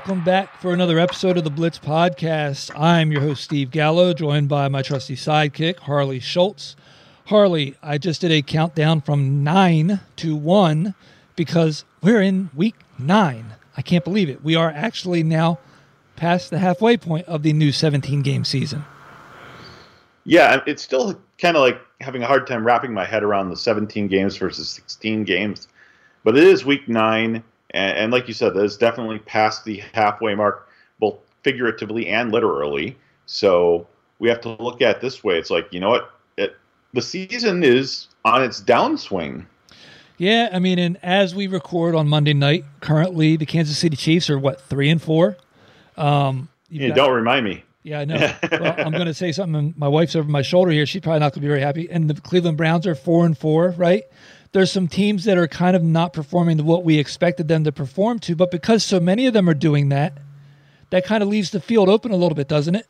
Welcome back for another episode of the Blitz Podcast. I'm your host, Steve Gallo, joined by my trusty sidekick, Harley Schultz. Harley, I just did a countdown from nine to one because we're in week nine. I can't believe it. We are actually now past the halfway point of the new 17 game season. Yeah, it's still kind of like having a hard time wrapping my head around the 17 games versus 16 games. But it is week nine and, and like you said, that's definitely past the halfway mark, both figuratively and literally. So we have to look at this way. It's like you know what, it, the season is on its downswing. Yeah, I mean, and as we record on Monday night, currently the Kansas City Chiefs are what three and four. Um, yeah, got, don't remind me. Yeah, I know. well, I'm going to say something. My wife's over my shoulder here. She's probably not going to be very happy. And the Cleveland Browns are four and four, right? There's some teams that are kind of not performing to what we expected them to perform to, but because so many of them are doing that, that kind of leaves the field open a little bit, doesn't it?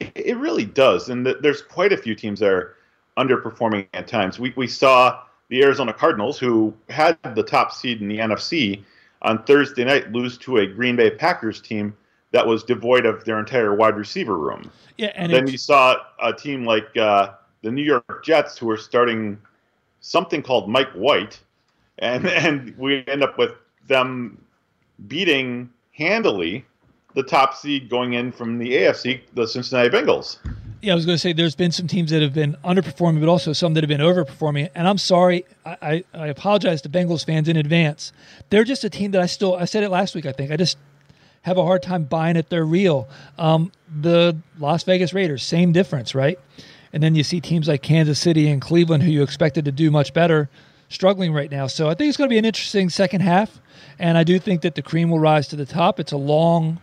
It really does, and there's quite a few teams that are underperforming at times. We we saw the Arizona Cardinals, who had the top seed in the NFC, on Thursday night lose to a Green Bay Packers team that was devoid of their entire wide receiver room. Yeah, and then you saw a team like uh, the New York Jets, who are starting something called Mike White, and and we end up with them beating handily the top seed going in from the AFC, the Cincinnati Bengals. Yeah, I was going to say there's been some teams that have been underperforming, but also some that have been overperforming. And I'm sorry, I, I, apologize to Bengals fans in advance. They're just a team that I still, I said it last week, I think. I just have a hard time buying it. They're real. Um, the Las Vegas Raiders, same difference, right? And then you see teams like Kansas City and Cleveland, who you expected to do much better, struggling right now. So I think it's going to be an interesting second half. And I do think that the cream will rise to the top. It's a long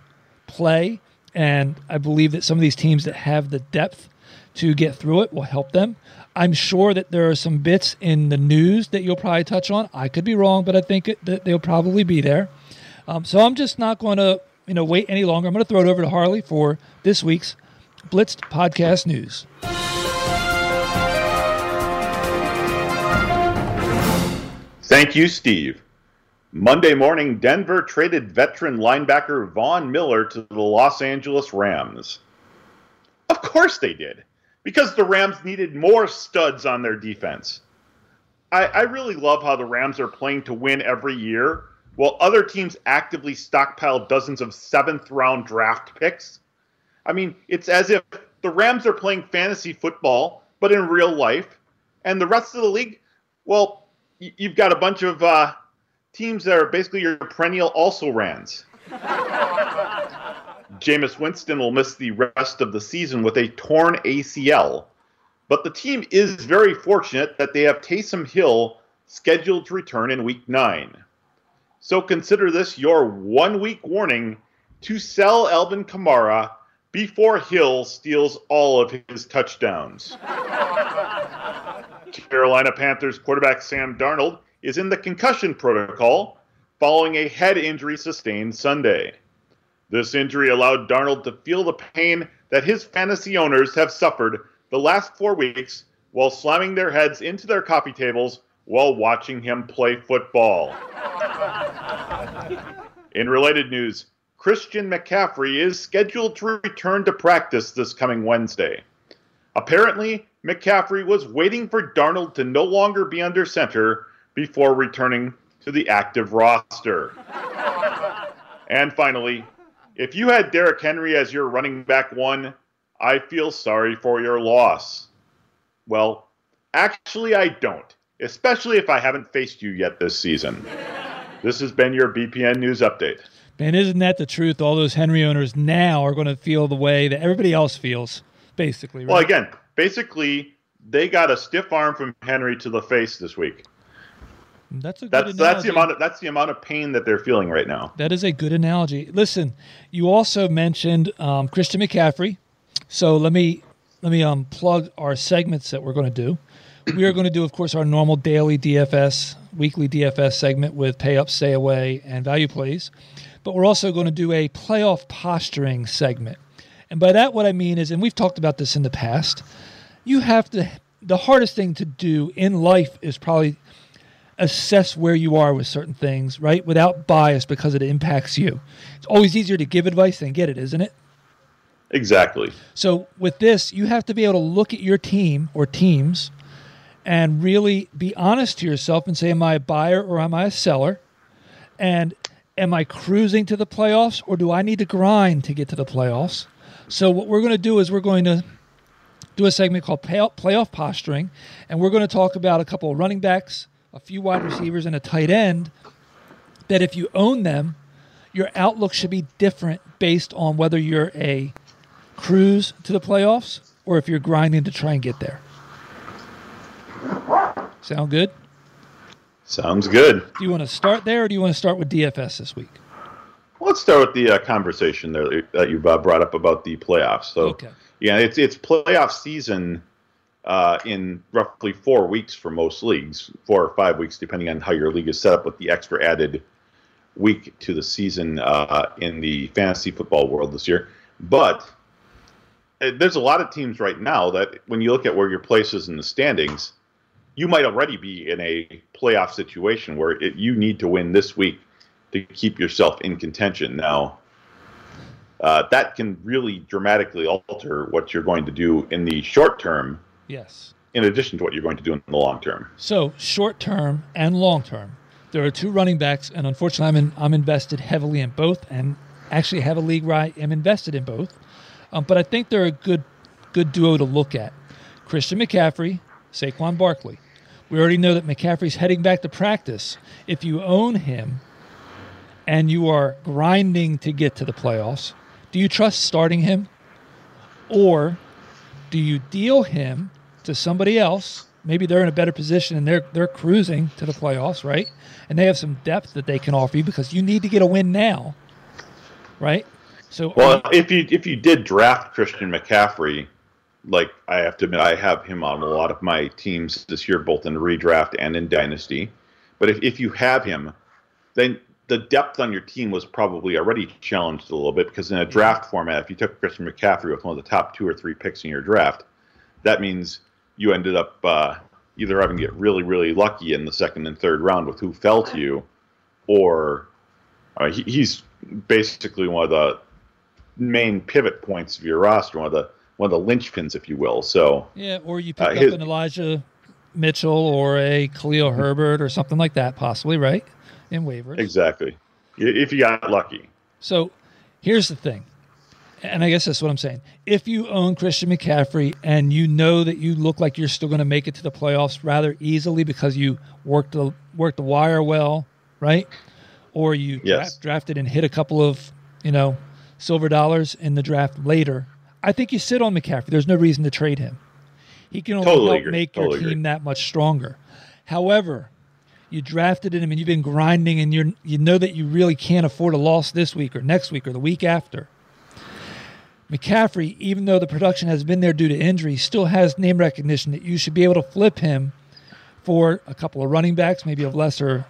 play. And I believe that some of these teams that have the depth to get through it will help them. I'm sure that there are some bits in the news that you'll probably touch on. I could be wrong, but I think that they'll probably be there. Um, so I'm just not going to you know wait any longer. I'm going to throw it over to Harley for this week's Blitzed podcast news. Thank you, Steve. Monday morning, Denver traded veteran linebacker Von Miller to the Los Angeles Rams. Of course they did, because the Rams needed more studs on their defense. I, I really love how the Rams are playing to win every year, while other teams actively stockpile dozens of seventh round draft picks. I mean, it's as if the Rams are playing fantasy football, but in real life, and the rest of the league, well, you've got a bunch of uh, teams that are basically your perennial also rans. Jameis Winston will miss the rest of the season with a torn ACL, but the team is very fortunate that they have Taysom Hill scheduled to return in week nine. So consider this your one week warning to sell Alvin Kamara before Hill steals all of his touchdowns. Carolina Panthers quarterback Sam Darnold is in the concussion protocol following a head injury sustained Sunday. This injury allowed Darnold to feel the pain that his fantasy owners have suffered the last four weeks while slamming their heads into their coffee tables while watching him play football. in related news, Christian McCaffrey is scheduled to return to practice this coming Wednesday. Apparently, McCaffrey was waiting for Darnold to no longer be under center before returning to the active roster. And finally, if you had Derrick Henry as your running back one, I feel sorry for your loss. Well, actually, I don't, especially if I haven't faced you yet this season. This has been your BPN News Update. Man, isn't that the truth? All those Henry owners now are going to feel the way that everybody else feels, basically. Right? Well, again, basically, they got a stiff arm from Henry to the face this week. That's a good That's analogy. that's the amount of that's the amount of pain that they're feeling right now. That is a good analogy. Listen, you also mentioned um, Christian McCaffrey, so let me let me um, plug our segments that we're going to do. We are going to do, of course, our normal daily DFS, weekly DFS segment with pay up, stay away, and value plays. But we're also going to do a playoff posturing segment. And by that, what I mean is, and we've talked about this in the past, you have to, the hardest thing to do in life is probably assess where you are with certain things, right? Without bias because it impacts you. It's always easier to give advice than get it, isn't it? Exactly. So with this, you have to be able to look at your team or teams and really be honest to yourself and say, Am I a buyer or am I a seller? And am I cruising to the playoffs or do I need to grind to get to the playoffs? So what we're going to do is we're going to do a segment called Playoff Playoff Posturing, and we're going to talk about a couple of running backs, a few wide receivers, and a tight end. That if you own them, your outlook should be different based on whether you're a cruise to the playoffs or if you're grinding to try and get there. Sound good? Sounds good. Do you want to start there or do you want to start with DFS this week? Let's start with the uh, conversation there that you uh, brought up about the playoffs. So, Okay. yeah, it's it's playoff season uh, in roughly four weeks for most leagues, four or five weeks, depending on how your league is set up, with the extra added week to the season uh, in the fantasy football world this year. But uh, there's a lot of teams right now that, when you look at where your place is in the standings, you might already be in a playoff situation where it, you need to win this week to keep yourself in contention. Now, uh, that can really dramatically alter what you're going to do in the short term, Yes. in addition to what you're going to do in the long term. So short term and long term, there are two running backs, and unfortunately, I'm in, I'm invested heavily in both, and actually have a league where I am invested in both. Um, but I think they're a good good duo to look at. Christian McCaffrey, Saquon Barkley. We already know that McCaffrey's heading back to practice. If you own him and you are grinding to get to the playoffs, do you trust starting him? Or do you deal him to somebody else? Maybe they're in a better position and they're they're cruising to the playoffs, right? And they have some depth that they can offer you because you need to get a win now, right? So Well, if you if you did draft Christian McCaffrey, like I have to admit, I have him on a lot of my teams this year, both in redraft and in dynasty. But if, if you have him, then the depth on your team was probably already challenged a little bit because in a draft format, if you took Christian McCaffrey with one of the top two or three picks in your draft, that means you ended up uh, either having to get really, really lucky in the second and third round with who fell to you, or uh, he, he's basically one of the main pivot points of your roster, one of the one of the linchpins, if you will. So yeah, or you pick uh, up his- an Elijah Mitchell or a Khalil Herbert or something like that, possibly, right? In waivers. exactly, if you got lucky. So here's the thing, and I guess that's what I'm saying. If you own Christian McCaffrey and you know that you look like you're still going to make it to the playoffs rather easily because you worked the worked the wire well, right? Or you Yes. dra- drafted and hit a couple of you know silver dollars in the draft later. I think you sit on McCaffrey. There's no reason to trade him. He can only Totally help agree. make Totally your team agree. that much stronger. However, you drafted him and you've been grinding and you're you know that you really can't afford a loss this week or next week or the week after. McCaffrey, even though the production has been there due to injury, still has name recognition that you should be able to flip him for a couple of running backs, maybe of lesser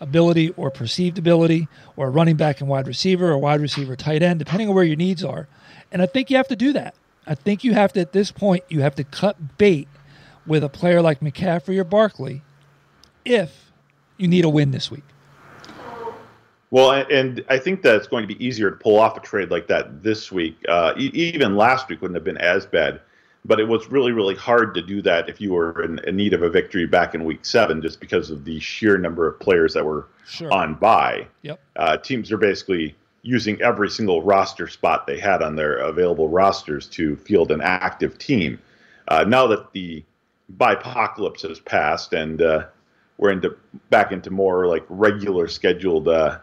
ability or perceived ability, or a running back and wide receiver, or wide receiver tight end, depending on where your needs are. And I think you have to do that. I think you have to, at this point, you have to cut bait with a player like McCaffrey or Barkley if you need a win this week. Well, and I think that it's going to be easier to pull off a trade like that this week. Uh, even last week wouldn't have been as bad, but it was really, really hard to do that if you were in, in need of a victory back in week seven, just because of the sheer number of players that were Sure. on bye. Yep. Uh, teams are basically using every single roster spot they had on their available rosters to field an active team. Uh, now that the bipocalypse has passed and uh, we're into back into more like regular scheduled uh,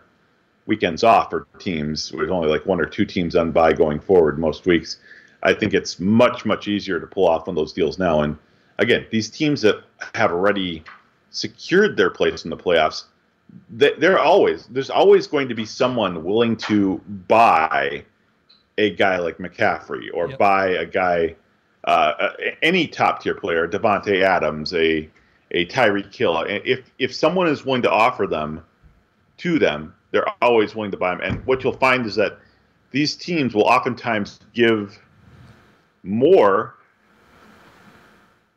weekends off for teams, with only like one or two teams on bye going forward most weeks. I think it's much much easier to pull off one of those deals now. And again, these teams that have already secured their place in the playoffs, they're always there's always going to be someone willing to buy a guy like McCaffrey or yep. buy a guy uh, any top tier player, Davante Adams, a a Tyreek Hill. If if someone is willing to offer them to them, they're always willing to buy them. And what you'll find is that these teams will oftentimes give more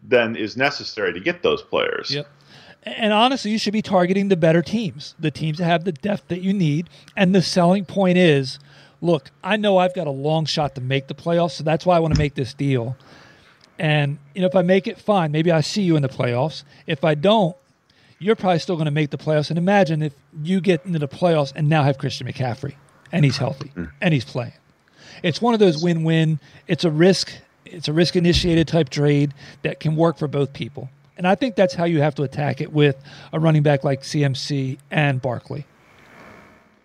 than is necessary to get those players. Yep. And honestly, you should be targeting the better teams, the teams that have the depth that you need. And the selling point is look, I know I've got a long shot to make the playoffs, so that's why I want to make this deal. And you know, if I make it, fine. Maybe I see you in the playoffs. If I don't, you're probably still going to make the playoffs. And imagine if you get into the playoffs and now have Christian McCaffrey and he's healthy mm. and he's playing. It's one of those win-win. It's a risk. It's a risk-initiated type trade that can work for both people. And I think that's how you have to attack it with a running back like CMC and Barkley.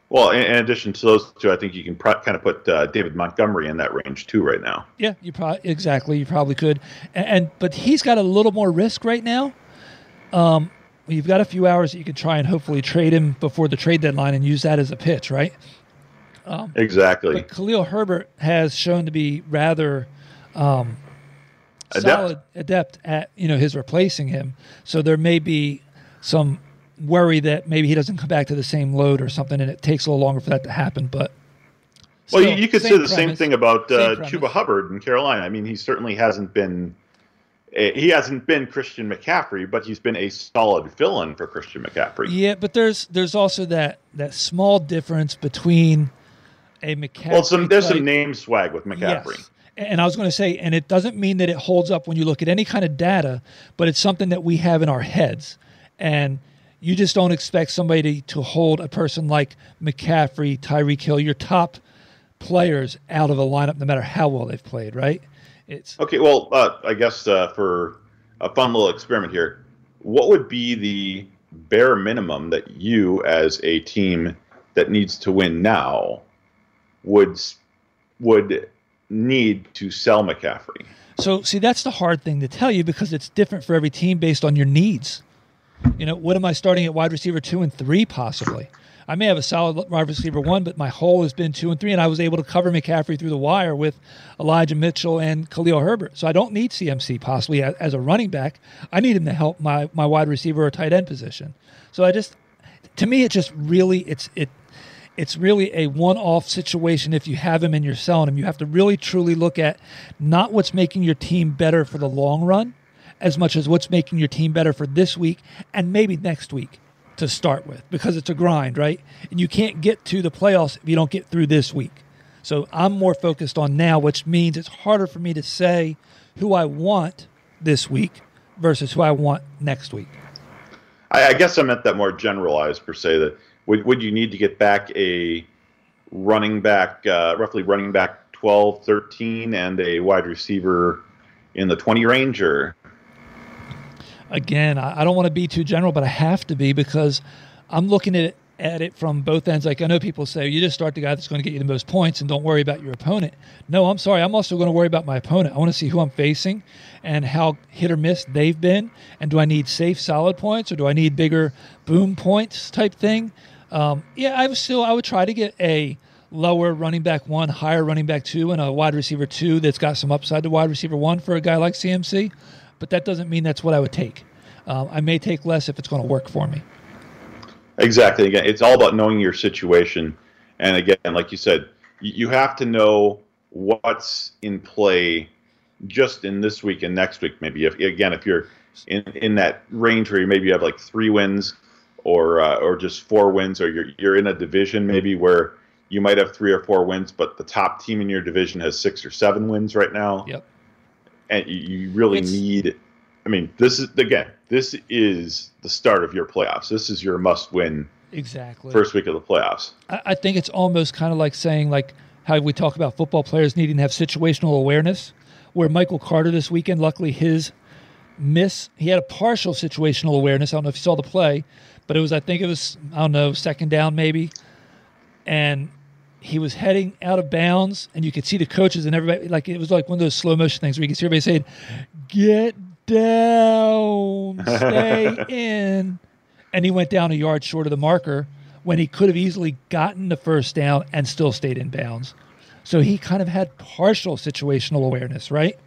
Well, in, in, addition to those two, I think you can kind of put uh, David Montgomery in that range too right now. Yeah, you probably exactly. You probably could, and, and, but he's got a little more risk right now. Um, you've got a few hours that you could try and hopefully trade him before the trade deadline and use that as a pitch, right? Um, exactly. But Khalil Herbert has shown to be rather um, adept. solid, adept at you know his replacing him. So there may be some worry that maybe he doesn't come back to the same load or something, and it takes a little longer for that to happen. But well, you, you could say the premise, same thing about uh, Chuba Hubbard in Carolina. I mean, he certainly hasn't been he hasn't been Christian McCaffrey, but he's been a solid fill-in for Christian McCaffrey. Yeah, but there's there's also that that small difference between a McCaffrey. Well, some there's type, some name swag with McCaffrey. Yes. And I was going to say, and it doesn't mean that it holds up when you look at any kind of data, but it's something that we have in our heads. And you just don't expect somebody to hold a person like McCaffrey, Tyreek Hill, your top players out of a lineup, no matter how well they've played, right? It's okay. Well, uh, I guess uh, for a fun little experiment here, what would be the bare minimum that you, as a team that needs to win now, would would need to sell McCaffrey? So, see, that's the hard thing to tell you because it's different for every team based on your needs. You know, what am I starting at wide receiver two and three possibly? I may have a solid wide receiver one, but my hole has been two and three, and I was able to cover McCaffrey through the wire with Elijah Mitchell and Khalil Herbert. So I don't need CMC possibly as a running back. I need him to help my my wide receiver or tight end position. So I just, to me, it just really it's it. It's really a one-off situation if you have him and you're selling him. You have to really truly look at not what's making your team better for the long run, as much as what's making your team better for this week and maybe next week to start with because it's a grind, right? And you can't get to the playoffs if you don't get through this week. So I'm more focused on now, which means it's harder for me to say who I want this week versus who I want next week. I, I guess I meant that more generalized per se. That would would you need to get back a running back, uh, roughly running back 12, 13, and a wide receiver in the 20 range, or again, I, I don't want to be too general, but I have to be because I'm looking at it, at it from both ends. Like I know people say, you just start the guy that's going to get you the most points and don't worry about your opponent. No, I'm sorry. I'm also going to worry about my opponent. I want to see who I'm facing and how hit or miss they've been. And do I need safe, solid points or do I need bigger boom points type thing? Um, yeah, I would still I would try to get a lower running back one, higher running back two, and a wide receiver two that's got some upside to wide receiver one for a guy like CMC but that doesn't mean that's what I would take. Um, I may take less if it's going to work for me. Exactly. Again, it's all about knowing your situation. And again, like you said, you have to know what's in play just in this week and next week. Maybe if again, if you're in in that range where you maybe you have like three wins or uh, or just four wins, or you're you're in a division maybe where you might have three or four wins, but the top team in your division has six or seven wins right now. Yep and you really it's, need. I mean, this is again, this is the start of your playoffs. This is your must-win Exactly. first week of the playoffs. I, I think it's almost kind of like saying like how we talk about football players needing to have situational awareness. Where Michael Carter this weekend, luckily his miss, he had a partial situational awareness. I don't know if you saw the play, but it was I think it was I don't know second down maybe, and he was heading out of bounds, and you could see the coaches and everybody like it was like one of those slow motion things where you could see everybody saying, "Get down, stay in," and he went down a yard short of the marker when he could have easily gotten the first down and still stayed in bounds. So he kind of had partial situational awareness, right?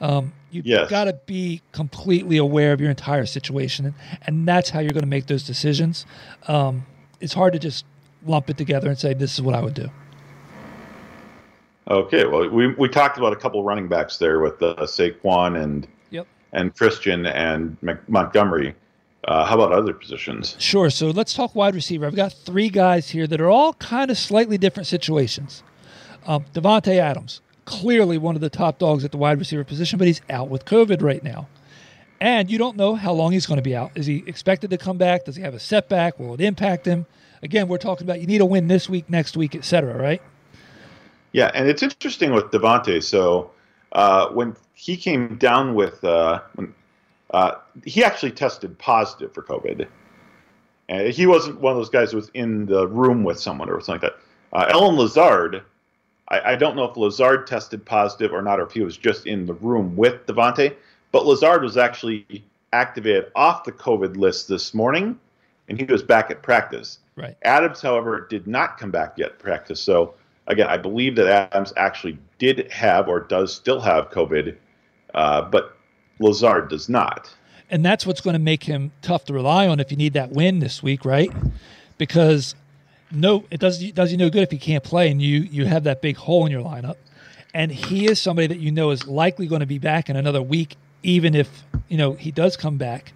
Um, you've Yes. got to be completely aware of your entire situation, and, and that's how you're going to make those decisions. Um, it's hard to just lump it together and say this is what I would do. Okay, well, we, we talked about a couple running backs there with uh, Saquon and Yep. and Christian and Mc- Montgomery. Uh, how about other positions? Sure. So let's talk wide receiver. I've got three guys here that are all kind of slightly different situations. Um, Davante Adams, clearly one of the top dogs at the wide receiver position, but he's out with COVID right now. And you don't know how long he's going to be out. Is he expected to come back? Does he have a setback? Will it impact him? Again, we're talking about you need a win this week, next week, et cetera, right? Yeah, and it's interesting with Davante. So uh, when he came down with, uh, when, uh, he actually tested positive for COVID. And he wasn't one of those guys who was in the room with someone or something like that. Uh, Allen Lazard, I, I don't know if Lazard tested positive or not, or if he was just in the room with Davante, but Lazard was actually activated off the COVID list this morning, and he was back at practice. Right. Adams, however, did not come back yet practice. So again, I believe that Adams actually did have or does still have COVID, uh, but Lazard does not. and that's what's going to make him tough to rely on if you need that win this week, right? Because no, it does does you no good if he can't play and you you have that big hole in your lineup. And he is somebody that you know is likely going to be back in another week, even if you know he does come back.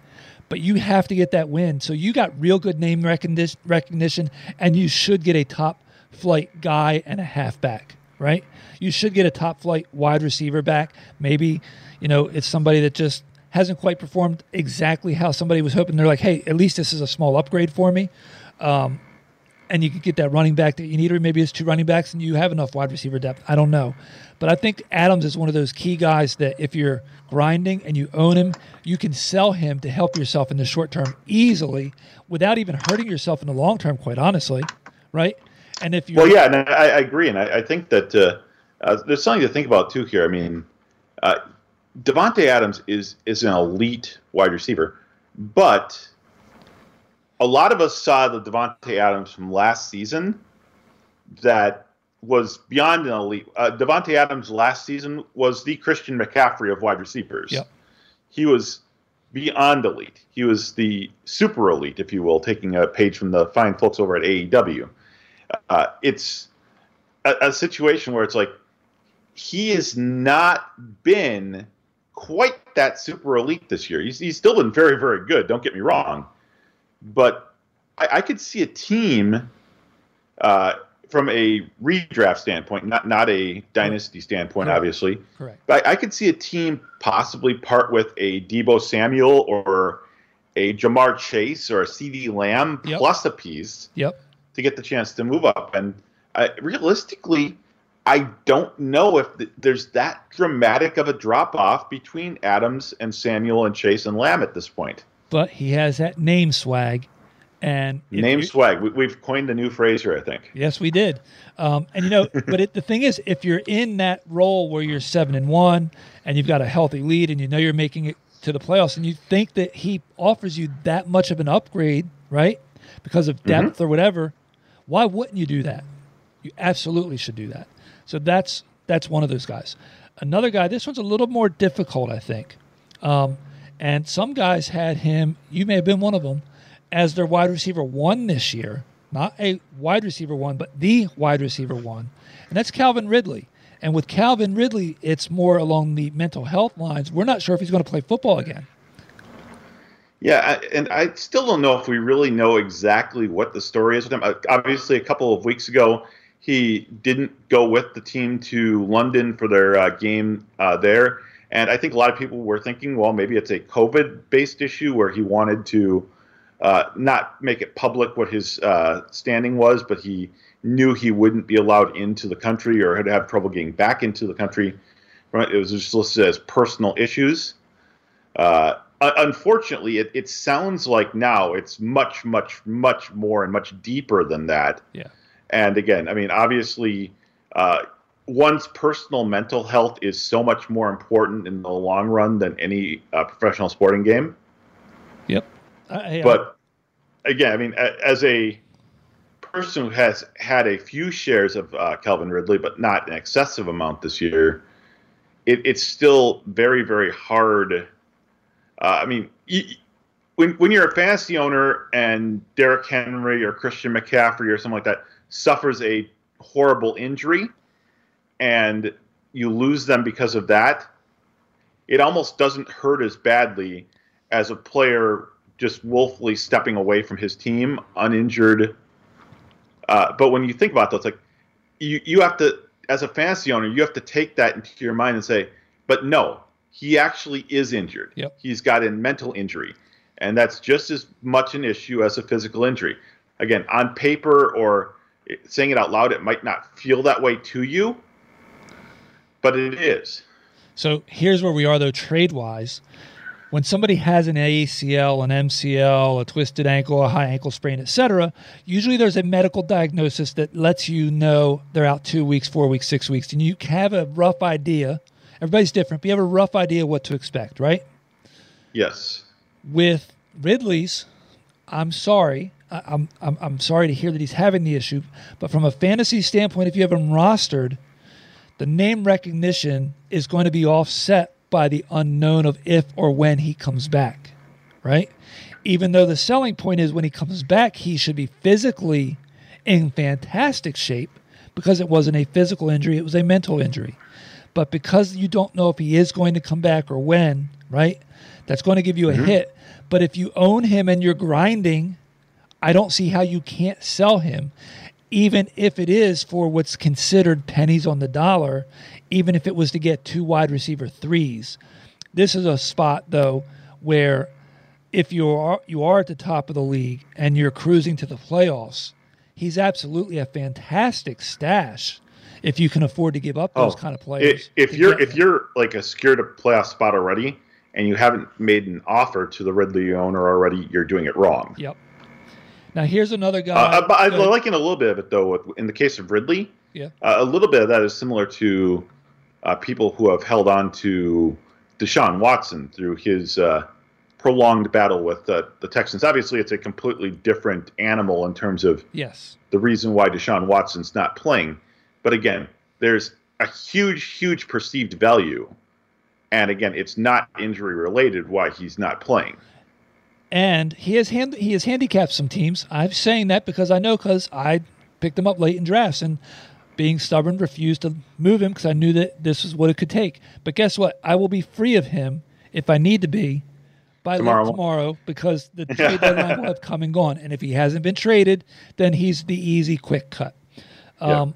But you have to get that win. So you got real good name recognition, and you should get a top flight guy and a halfback, right? You should get a top flight wide receiver back. Maybe, you know, it's somebody that just hasn't quite performed exactly how somebody was hoping. They're like, hey, at least this is a small upgrade for me. Um, and you could get that running back that you need, or maybe it's two running backs and you have enough wide receiver depth. I don't know. But I think Adams is one of those key guys that if you're grinding and you own him, you can sell him to help yourself in the short term easily without even hurting yourself in the long term, quite honestly. Right? And if you Well, yeah, and I, I agree, and I, I think that uh, uh, there's something to think about too here. I mean, uh, Davante Adams is is an elite wide receiver, but a lot of us saw the Davante Adams from last season that was beyond an elite. Uh, Davante Adams last season was the Christian McCaffrey of wide receivers. Yep. He was beyond elite. He was the super elite, if you will, taking a page from the fine folks over at AEW. Uh, it's a, a situation where it's like he has not been quite that super elite this year. He's, he's still been very, very good. Don't get me wrong, but I, I could see a team uh, from a redraft standpoint, not not a dynasty standpoint, Correct. obviously. correct. But I could see a team possibly part with a Deebo Samuel or a Ja'Marr Chase or a CeeDee Lamb Yep. plus a piece Yep. to get the chance to move up. And uh, realistically, I don't know if th- there's that dramatic of a drop off between Adams and Samuel and Chase and Lamb at this point. But he has that name swag. And Name you- swag. We, we've coined a new phrase here, I think. Yes, we did. Um, and you know, but it, the thing is, if you're in that role where you're seven and one, and you've got a healthy lead, and you know you're making it to the playoffs, and you think that he offers you that much of an upgrade, right? Because of depth or whatever, why wouldn't you do that? You absolutely should do that. So that's that's one of those guys. Another guy, this one's a little more difficult, I think. Um, and some guys had him. You may have been one of them as their wide receiver one this year, not a wide receiver one, but the wide receiver one, and that's Calvin Ridley. And with Calvin Ridley, it's more along the mental health lines. We're not sure if he's going to play football again. Yeah, and I still don't know if we really know exactly what the story is with him. Uh, obviously, a couple of weeks ago, he didn't go with the team to London for their uh, game uh, there, and I think a lot of people were thinking, well, maybe it's a COVID-based issue where he wanted to uh, not make it public what his uh, standing was, but he knew he wouldn't be allowed into the country or had have trouble getting back into the country. Right? It was just listed as personal issues. Uh, unfortunately, it, it sounds like now it's much, much, much more and much deeper than that. Yeah. And again, I mean, obviously, uh, one's personal mental health is so much more important in the long run than any uh, professional sporting game. Yep. I, I, But again, I mean, a- as a person who has had a few shares of uh, Calvin Ridley, but not an excessive amount this year, it, it's still very, very hard. Uh, I mean, y when when you're a fantasy owner and Derrick Henry or Christian McCaffrey or something like that suffers a horrible injury, and you lose them because of that, it almost doesn't hurt as badly as a player just willfully stepping away from his team uninjured. Uh, but when you think about that, it's like you, you have to, as a fantasy owner, you have to take that into your mind and say, but no, he actually is injured. Yep. He's got a mental injury. And that's just as much an issue as a physical injury. Again, on paper or saying it out loud, it might not feel that way to you, but it is. So here's where we are though trade wise. When somebody has an ACL, an MCL, a twisted ankle, a high ankle sprain, etc., usually there's a medical diagnosis that lets you know they're out two weeks, four weeks, six weeks, and you have a rough idea. Everybody's different, but you have a rough idea what to expect, right? Yes. With Ridley's, I'm sorry. I'm, I'm, I'm sorry to hear that he's having the issue, but from a fantasy standpoint, if you have him rostered, the name recognition is going to be offset by the unknown of if or when he comes back, right? Even though the selling point is when he comes back, he should be physically in fantastic shape because it wasn't a physical injury, it was a mental injury. But because you don't know if he is going to come back or when, right? That's going to give you a mm-hmm. hit. But if you own him and you're grinding, I don't see how you can't sell him, even if it is for what's considered pennies on the dollar, even if it was to get two wide receiver threes. This is a spot though where if you are you are at the top of the league and you're cruising to the playoffs, he's absolutely a fantastic stash if you can afford to give up oh, those kind of players. Oh, If, if you're if them. you're like a secured playoff spot already and you haven't made an offer to the Ridley owner already, you're doing it wrong. Yep. Now here's another guy. Uh, I'm liking a little bit of it though. with- In the case of Ridley, Yeah. uh, a little bit of that is similar to uh, people who have held on to Deshaun Watson through his uh, prolonged battle with uh, the Texans. Obviously, it's a completely different animal in terms of Yes. the reason why Deshaun Watson's not playing. But again, there's a huge, huge perceived value. And again, it's not injury related why he's not playing. And he has hand, he has handicapped some teams. I'm saying that because I know because I picked him up late in drafts and being stubborn refused to move him because I knew that this is what it could take. But guess what? I will be free of him if I need to be by Tomorrow. tomorrow, because the trade deadline will have come and gone. And if he hasn't been traded, then he's the easy quick cut. Um,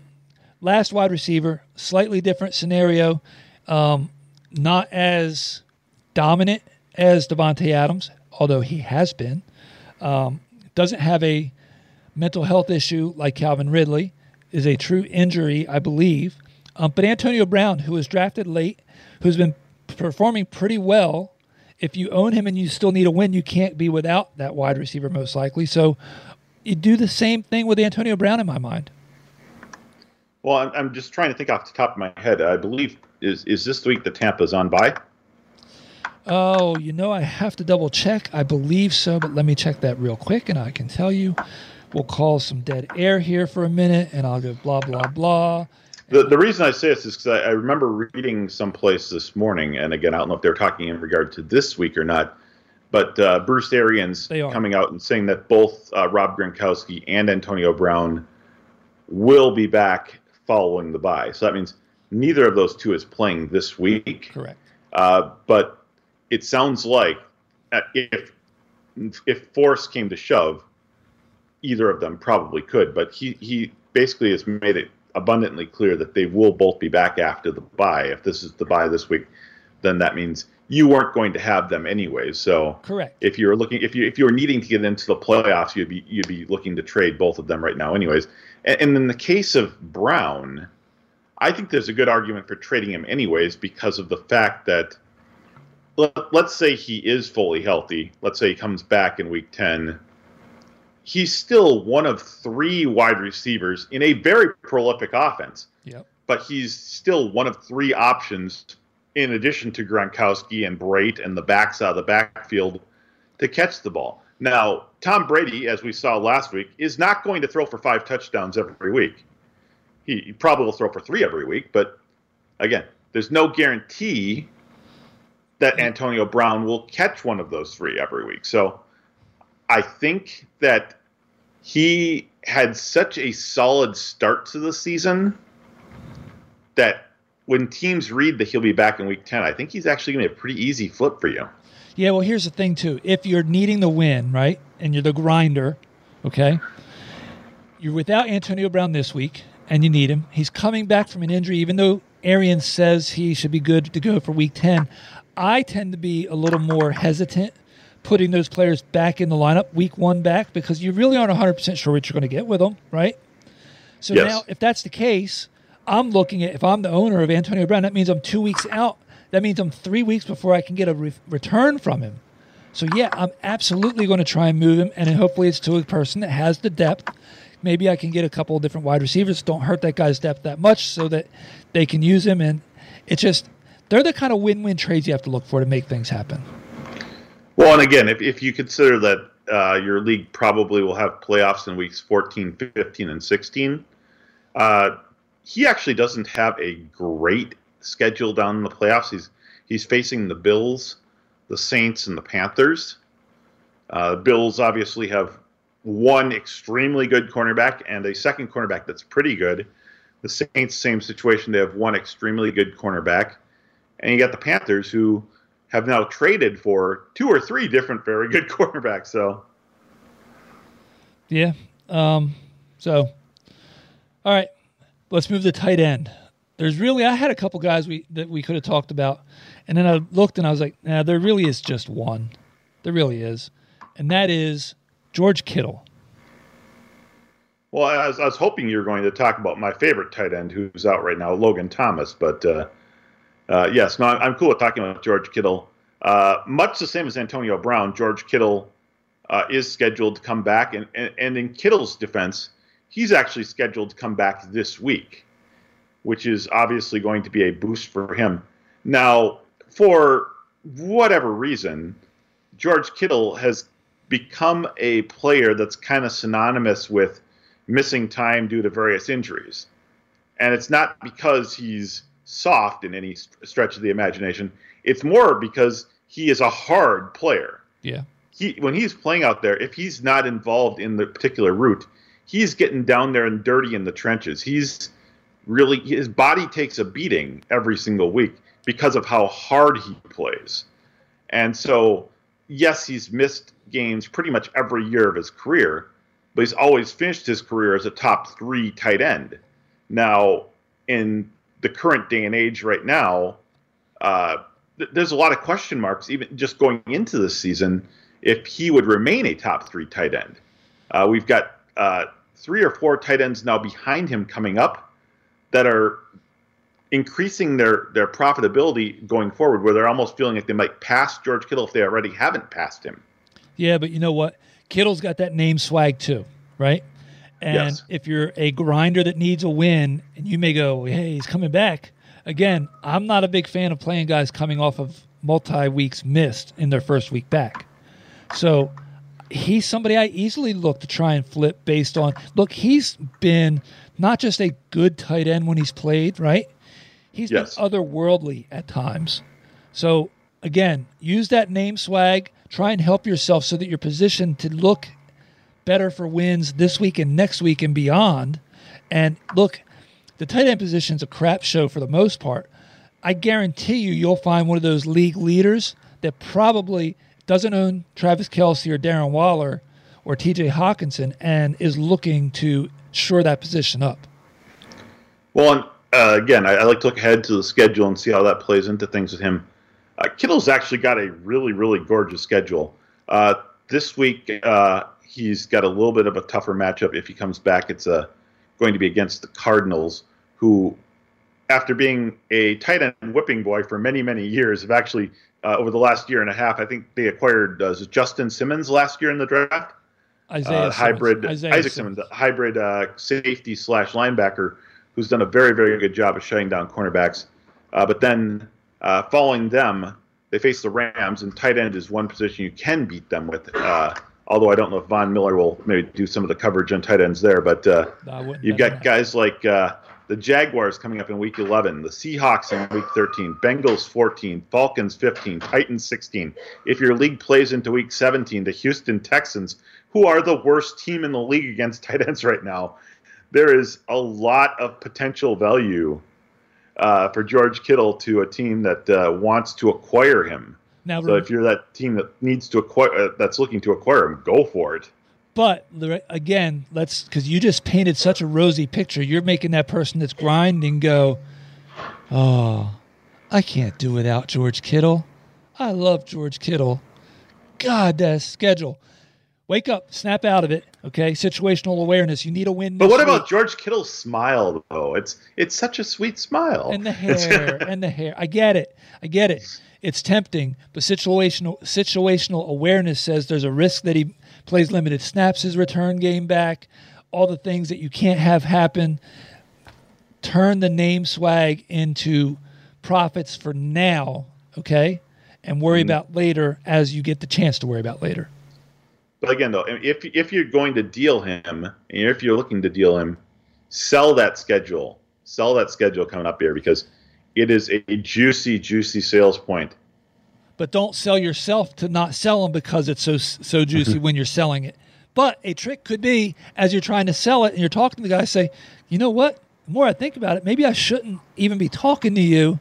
Last wide receiver, slightly different scenario, um, not as dominant as Davante Adams, although he has been. Um, doesn't have a mental health issue like Calvin Ridley, is a true injury, I believe. Um, but Antonio Brown, who was drafted late, who's been performing pretty well. If you own him and you still need a win, you can't be without that wide receiver most likely. So you do the same thing with Antonio Brown in my mind. Well, I'm, just trying to think off the top of my head. I believe is is this week the Tampa's on bye? Oh, you know, I have to double check. I believe so, but let me check that real quick and I can tell you. We'll call some dead air here for a minute and I'll go blah, blah, blah. The, the reason I say this is because I, I remember reading someplace this morning, and again, I don't know if they're talking in regard to this week or not, but uh, Bruce Arians coming out and saying that both uh, Rob Gronkowski and Antonio Brown will be back following the bye. So that means neither of those two is playing this week. Correct. Uh, but it sounds like if if force came to shove, either of them probably could. But he he basically has made it abundantly clear that they will both be back after the bye. If this is the bye this week, then that means you weren't going to have them anyways. So Correct. if you're looking if you if you were needing to get into the playoffs, you'd be you'd be looking to trade both of them right now, anyways. And, and in the case of Brown, I think there's a good argument for trading him anyways because of the fact that let, let's say he is fully healthy. Let's say he comes back in week ten. He's still one of three wide receivers in a very prolific offense Yep. but he's still one of three options in addition to Gronkowski and Brate and the backs out of the backfield to catch the ball. Now, Tom Brady, as we saw last week, is not going to throw for five touchdowns every week. He, he probably will throw for three every week, but again, there's no guarantee that mm-hmm. Antonio Brown will catch one of those three every week. So I think that he had such a solid start to the season that when teams read that he'll be back in week 10, I think he's actually going to be a pretty easy flip for you. Yeah, well, here's the thing too. If you're needing the win, right, and you're the grinder, okay, you're without Antonio Brown this week, and you need him. He's coming back from an injury, even though Arians says he should be good to go for Week 10. I tend to be a little more hesitant putting those players back in the lineup Week One back because you really aren't 100 percent sure what you're going to get with them, right? So Yes. now, if that's the case, I'm looking at if I'm the owner of Antonio Brown, that means I'm two weeks out. That means I'm three weeks before I can get a re- return from him. So yeah, I'm absolutely going to try and move him, and hopefully it's to a person that has the depth. Maybe I can get a couple of different wide receivers. Don't hurt that guy's depth that much, so that they can use him. And it's just they're the kind of win-win trades you have to look for to make things happen. Well, and again, if, if you consider that uh, your league probably will have playoffs in weeks 14, 15, and 16, uh, he actually doesn't have a great schedule down in the playoffs. He's he's facing the Bills, the Saints, and the Panthers. Uh, Bills obviously have one extremely good cornerback and a second cornerback that's pretty good. The Saints, same situation. They have one extremely good cornerback, and you got the Panthers who have now traded for two or three different very good cornerbacks. So Yeah. Um, so, all right, let's move to tight end. There's really I had a couple guys we that we could have talked about, and then I looked and I was like, nah, there really is just one. There really is, and that is George Kittle. Well, I was, I was hoping you were going to talk about my favorite tight end who's out right now, Logan Thomas. But uh, uh, yes, no, I'm, cool with talking about George Kittle. Uh, much the same as Antonio Brown, George Kittle uh, is scheduled to come back. And, and, and in Kittle's defense, he's actually scheduled to come back this week, which is obviously going to be a boost for him. Now, for whatever reason, George Kittle has become a player that's kind of synonymous with missing time due to various injuries. And it's not because he's soft in any stretch of the imagination. It's more because he is a hard player. Yeah. He when he's playing out there, if he's not involved in the particular route, he's getting down there and dirty in the trenches. He's really his body takes a beating every single week because of how hard he plays. And so, yes, he's missed games pretty much every year of his career, but he's always finished his career as a top three tight end. Now, in the current day and age right now, uh, th- there's a lot of question marks, even just going into this season, if he would remain a top three tight end. Uh, we've got uh, three or four tight ends now behind him coming up that are increasing their their profitability going forward, where they're almost feeling like they might pass George Kittle if they already haven't passed him. Yeah, but you know what? Kittle's got that name swag too, right? And Yes. if you're a grinder that needs a win, and you may go, "Hey, he's coming back." Again, I'm not a big fan of playing guys coming off of multi weeks missed in their first week back. So he's somebody I easily look to try and flip based on. Look, he's been not just a good tight end when he's played, right? He's Yes. been otherworldly at times. So again, use that name swag. Try and help yourself so that you're positioned to look better for wins this week and next week and beyond. And look, the tight end position is a crap show for the most part. I guarantee you, you'll find one of those league leaders that probably doesn't own Travis Kelce or Darren Waller or TJ Hockenson and is looking to shore that position up. Well, uh, again, I, I like to look ahead to the schedule and see how that plays into things with him. Uh, Kittle's actually got a really, really gorgeous schedule. Uh, this week, uh, he's got a little bit of a tougher matchup. If he comes back, it's uh, going to be against the Cardinals, who, after being a tight end whipping boy for many, many years, have actually, uh, over the last year and a half, I think they acquired uh, Justin Simmons last year in the draft. Isaiah hybrid Simmons. Isaiah Isaac Simmons, a hybrid uh, safety slash linebacker, who's done a very very good job of shutting down cornerbacks. Uh, but then uh, following them, they face the Rams, and tight end is one position you can beat them with. Uh, although I don't know if Von Miller will maybe do some of the coverage on tight ends there, but uh, You've got guys like uh, the Jaguars coming up in week 11, the Seahawks in week 13, Bengals 14, Falcons 15, Titans 16. If your league plays into week 17, the Houston Texans, who are the worst team in the league against tight ends right now, there is a lot of potential value uh, for George Kittle to a team that uh, wants to acquire him. Now, So if you're that team that needs to acquire, uh, that's looking to acquire him, go for it. But again, let's because you just painted such a rosy picture. You're making that person that's grinding go, "Oh, I can't do without George Kittle. I love George Kittle. God, that schedule. Wake up, snap out of it. Okay, situational awareness. You need a win. But what about. George Kittle's smile though? It's it's such a sweet smile. and the hair and the hair. I get it. I get it. It's tempting, but situational situational awareness says there's a risk that he plays limited snaps, his return game back, all the things that you can't have happen. Turn the name swag into profits for now, okay? And worry mm-hmm. about later as you get the chance to worry about later. But again, though, if if you're going to deal him, and if you're looking to deal him, sell that schedule. Sell that schedule coming up here because it is a juicy, juicy sales point. but don't sell yourself to not sell them because it's so so juicy when you're selling it. But a trick could be as you're trying to sell it and you're talking to the guy, say, you know what? The more I think about it, maybe I shouldn't even be talking to you.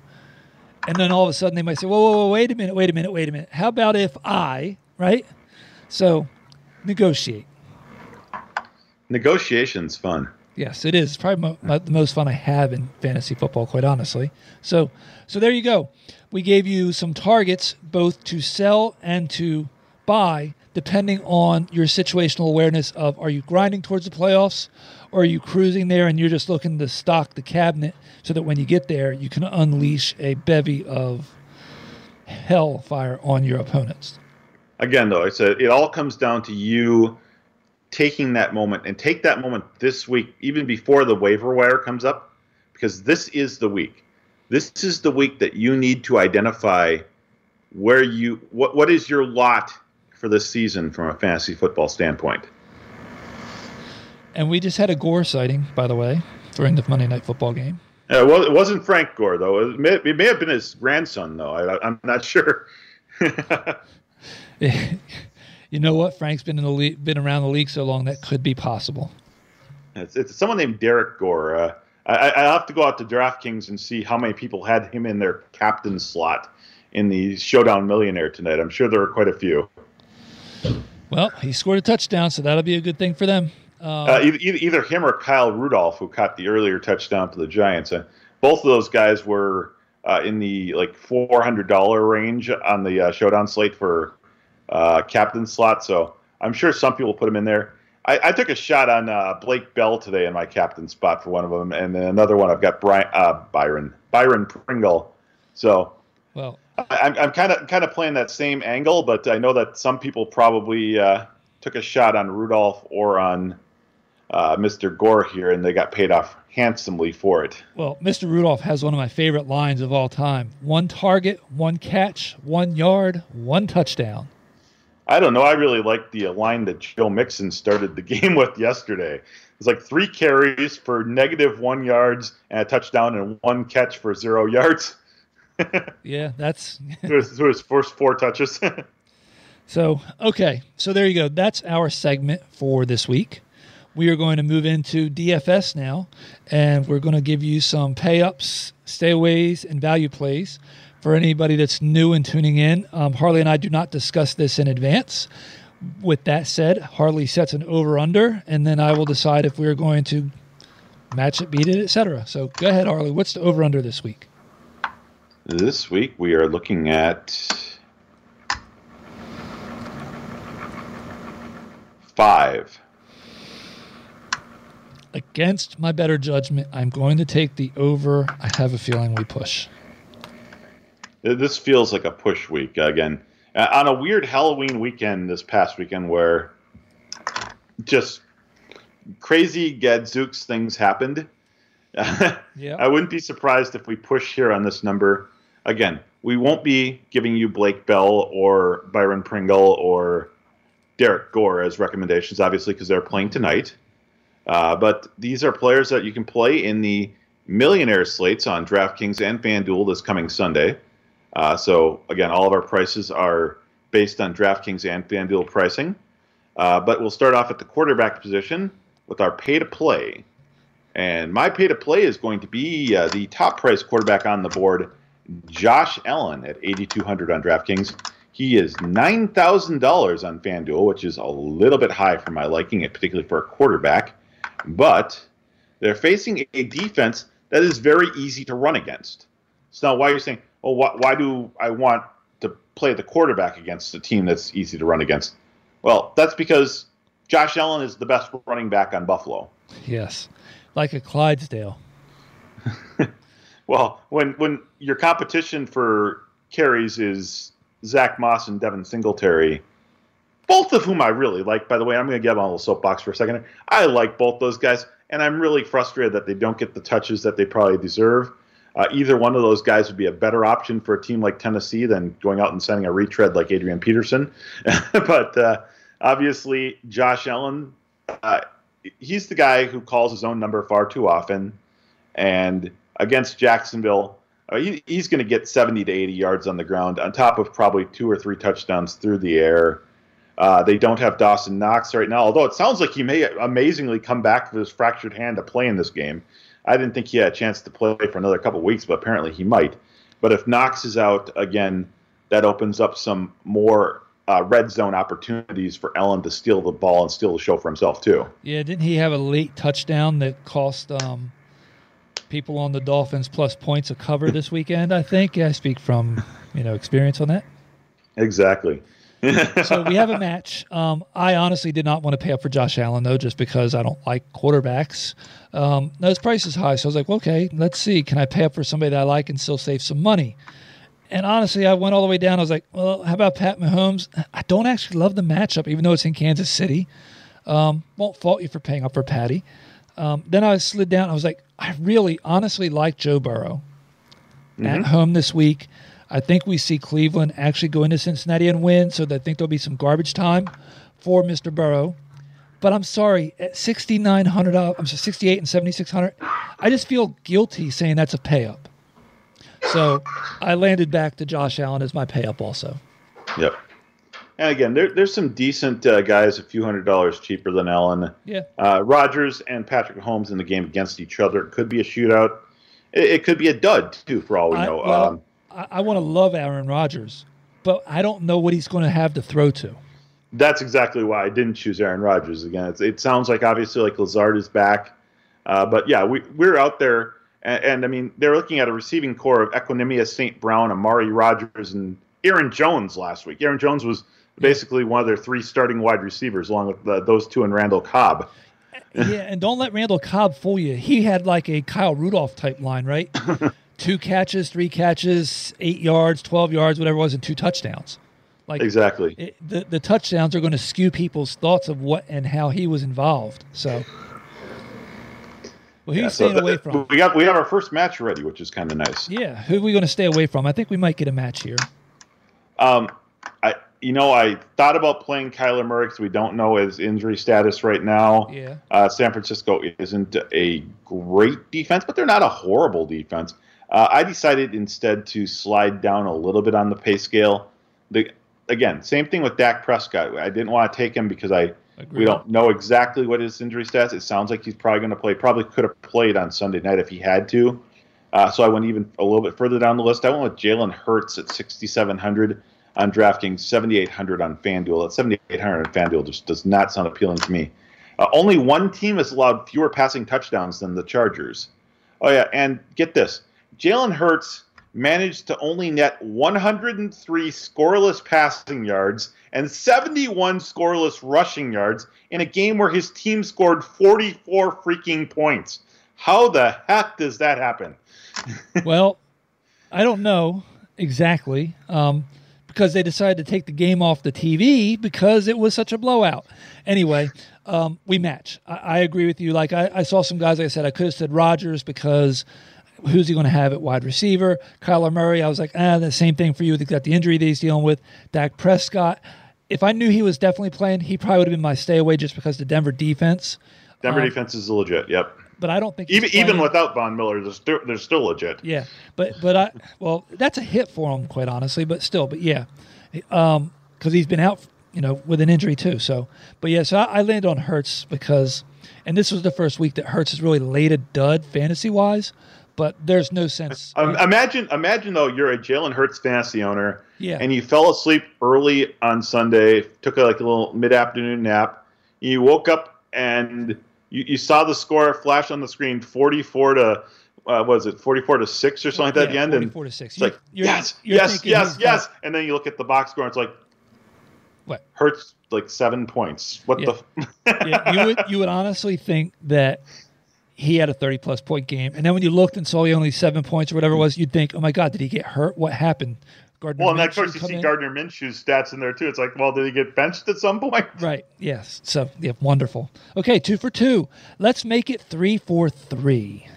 And then all of a sudden they might say, whoa, whoa, whoa, wait a minute, wait a minute, wait a minute. How about if I, right? So negotiate. Negotiation's fun. Yes, it is. Probably mo- mo- the most fun I have in fantasy football, quite honestly. So, so there you go. We gave you some targets, both to sell and to buy, depending on your situational awareness of are you grinding towards the playoffs, or are you cruising there and you're just looking to stock the cabinet so that when you get there, you can unleash a bevy of hellfire on your opponents. Again, though, it's a, it all comes down to you taking that moment and take that moment this week, even before the waiver wire comes up, because this is the week. This is the week that you need to identify where you what what is your lot for this season from a fantasy football standpoint. And we just had a Gore sighting, by the way, during the Monday Night Football game. Uh, well, it wasn't Frank Gore though. It may, it may have been his grandson though. I, I'm not sure. you know what? Frank's been in the league, been around the league so long that could be possible. It's, it's someone named Derrick Gore. Uh, I, I have to go out to DraftKings and see how many people had him in their captain slot in the Showdown Millionaire tonight. I'm sure there were quite a few. Well, he scored a touchdown, so that'll be a good thing for them. Uh, either, either, either him or Kyle Rudolph, who caught the earlier touchdown for the Giants. Uh, both of those guys were uh, in the like four hundred dollar range on the uh, Showdown slate for uh, captain slot. So I'm sure some people put him in there. I, I took a shot on uh, Blake Bell today in my captain spot for one of them, and then another one I've got Brian, uh, Byron Byron Pringle. So Well, I, I'm kind of kind of playing that same angle, but I know that some people probably uh, took a shot on Rudolph or on uh, Mr. Gore here, and they got paid off handsomely for it. well, Mr. Rudolph has one of my favorite lines of all time: one target, one catch, one yard, one touchdown. I don't know. I really like the line that Joe Mixon started the game with yesterday. It's like three carries for negative one yards and a touchdown, and one catch for zero yards. Yeah, that's It was, it was first four touches. so okay. So there you go. That's our segment for this week. We are going to move into DFS now, and we're going to give you some pay ups, stayaways, and value plays. For anybody that's new and tuning in, um, Harley and I do not discuss this in advance. With that said, Harley sets an over under, and then I will decide if we're going to match it, beat it, etc. So go ahead, Harley. What's the over under this week? This week we are looking at five. Against my better judgment, I'm going to take the over. I have a feeling we push. This feels like a push week again. Uh, on a weird Halloween weekend this past weekend where just crazy gadzooks things happened. Yeah. I wouldn't be surprised if we push here on this number. Again, we won't be giving you Blake Bell or Byron Pringle or Derrick Gore as recommendations, obviously, because they're playing tonight. Uh, but these are players that you can play in the millionaire slates on DraftKings and FanDuel this coming Sunday. Uh, so, again, all of our prices are based on DraftKings and FanDuel pricing. Uh, but we'll start off at the quarterback position with our pay to play. And my pay to play is going to be uh, the top price quarterback on the board, Josh Allen at 8,200 on DraftKings. He is $9,000 on FanDuel, which is a little bit high for my liking, particularly for a quarterback. But they're facing a defense that is very easy to run against. So now, why you're saying, "Oh, why, why do I want to play the quarterback against a team that's easy to run against?" Well, that's because Josh Allen is the best running back on Buffalo. Yes. Like a Clydesdale. Well, when when your competition for carries is Zack Moss and Devin Singletary, both of whom I really like. By the way, I'm going to get on a little soapbox for a second. I like both those guys, and I'm really frustrated that they don't get the touches that they probably deserve. Uh, either one of those guys would be a better option for a team like Tennessee than going out and sending a retread like Adrian Peterson. but uh, obviously, Josh Allen, uh, he's the guy who calls his own number far too often. And against Jacksonville, uh, he, he's going to get 70 to 80 yards on the ground, on top of probably two or three touchdowns through the air. Uh, they don't have Dawson Knox right now, although it sounds like he may amazingly come back with his fractured hand to play in this game. I didn't think he had a chance to play for another couple weeks, but apparently he might. But if Knox is out again, that opens up some more uh, red zone opportunities for Allen to steal the ball and steal the show for himself too. Yeah, didn't he have a late touchdown that cost um, people on the Dolphins plus points a cover this weekend? I think I speak from you know experience on that. Exactly. so we have a match. Um, I honestly did not want to pay up for Josh Allen though, just because I don't like quarterbacks. Um, now his price is high, so I was like, well, okay, let's see, can I pay up for somebody that I like and still save some money? And honestly, I went all the way down. I was like, well, how about Pat Mahomes? I don't actually love the matchup, even though it's in Kansas City. Um, won't fault you for paying up for Patty. Um, then I slid down. I was like, I really, honestly like Joe Burrow at home this week. I think we see Cleveland actually go into Cincinnati and win, so I think there'll be some garbage time for Mr. Burrow. But I'm sorry, at sixty nine hundred, I'm sorry, sixty eight and seventy six hundred. I just feel guilty saying that's a pay up. So I landed back to Josh Allen as my pay up also. Yep. And again, there, there's some decent uh, guys a few hundred dollars cheaper than Allen. Yeah. Uh, Rodgers and Patrick Mahomes in the game against each other it could be a shootout. It, it could be a dud too, for all we I, know. well, um, I, I want to love Aaron Rodgers, but I don't know what he's going to have to throw to. that's exactly why I didn't choose Aaron Rodgers again. It's, it sounds like obviously like Lazard is back, uh, but yeah, we we're out there, and, and I mean they're looking at a receiving corps of Equanimeous St. Brown, Amari Rodgers, and Aaron Jones last week. Aaron Jones was basically one of their three starting wide receivers, along with uh, those two and Randall Cobb. yeah, and don't let Randall Cobb fool you. He had like a Kyle Rudolph type line, right? two catches, three catches, eight yards, twelve yards, whatever it was, and two touchdowns. Like Exactly. it, the the touchdowns are going to skew people's thoughts of what and how he was involved. So, well, who Yeah, you so staying away from? We got we have our first match ready, which is kind of nice. Yeah, who are we going to stay away from? I think we might get a match here. Um, I you know I thought about playing Kyler Murray because we don't know his injury status right now. Yeah. Uh, San Francisco isn't a great defense, but they're not a horrible defense. Uh, I decided instead to slide down a little bit on the pay scale. The again, same thing with Dak Prescott. I didn't want to take him because I Agreed. we don't know exactly what his injury status. It sounds like he's probably going to play. Probably could have played on Sunday night if he had to. Uh, so I went even a little bit further down the list. I went with Jalen Hurts at 6,700 on DraftKings, 7,800 on FanDuel. At 7,800 on FanDuel just does not sound appealing to me. Uh, only one team has allowed fewer passing touchdowns than the Chargers. Oh yeah, and get this: Jalen Hurts managed to only net 103 scoreless passing yards and 71 scoreless rushing yards in a game where his team scored 44 freaking points. How the heck does that happen? well, I don't know exactly um, because they decided to take the game off the TV because it was such a blowout. Anyway, um, we match. I, I, agree with you. Like I, I, saw some guys. Like I said, I could have said Rodgers because who's he going to have at wide receiver? Kyler Murray. I was like, ah, the same thing for you. They got the injury that he's dealing with. Dak Prescott. If I knew he was definitely playing, he probably would have been my stay away just because the Denver defense. Denver um, defense is legit. Yep but I don't think even even without Von Miller, they're still, they're still legit. Yeah, but but I well, that's a hit for him, quite honestly. But still, but yeah, um, because he's been out, you know, with an injury too. So, but yeah, so I, I landed on Hurts because, and this was the first week that Hurts has really laid a dud fantasy wise. But there's no sense. Um, imagine, imagine though, you're a Jalen Hurts fantasy owner, yeah. and you fell asleep early on Sunday, took a, like a little mid afternoon nap. You woke up and you, you saw the score flash on the screen 44 to uh, was it 44 to 6 or something like that yeah, at the end 44 to 6 it's like you're, yes you're yes yes yes and then you look at the box score and it's like what hurts like seven points what yeah. the yeah, you would you would honestly think that he had a 30 plus point game and then when you looked and saw he only seven points or whatever it was you'd think oh my god did he get hurt what happened Gardner well, and of course you see in. Gardner Minshew's stats in there too. It's like, well, did he get benched at some point? Right. Yes. So yeah, wonderful. Okay, two for two. Let's make it three for three.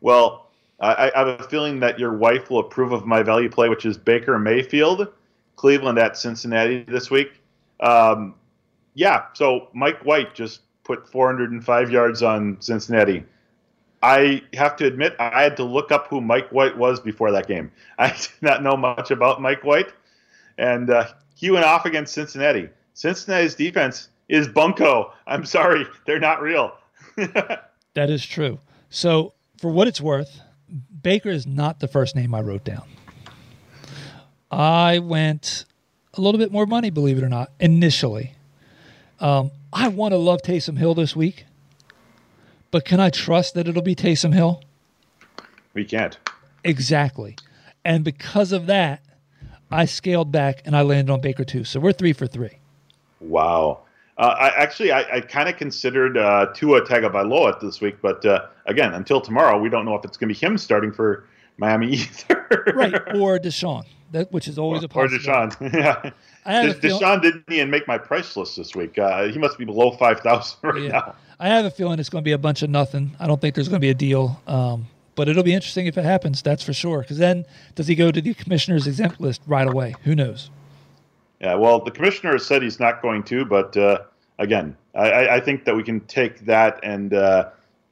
Well, I, I have a feeling that your wife will approve of my value play, which is Baker Mayfield, Cleveland at Cincinnati this week. Um, yeah. So Mike White just put 405 yards on Cincinnati. I have to admit, I had to look up who Mike White was before that game. I did not know much about Mike White, and uh, he went off against Cincinnati. Cincinnati's defense is bunko. I'm sorry, they're not real. that is true. So, for what it's worth, Baker is not the first name I wrote down. I went a little bit more money, believe it or not, initially. Um, I want to love Taysom Hill this week. But can I trust that it'll be Taysom Hill? We can't. Exactly. And because of that, I scaled back and I landed on Baker too. So we're three for three. Wow. Uh, I actually I, I kind of considered uh, Tua Tagovailoa this week, but uh, again, until tomorrow, we don't know if it's going to be him starting for Miami either. right, or Deshaun, that which is always a possibility. Or Deshaun, yeah. Deshaun didn't even make my price list this week. Uh, he must be below five thousand right yeah. now. I have a feeling it's going to be a bunch of nothing. I don't think there's going to be a deal. Um, but it'll be interesting if it happens. That's for sure. Because then, does he go to the commissioner's exempt list right away? Who knows? Yeah. Well, the commissioner has said he's not going to. But uh, again, I, I, think that we can take that and uh,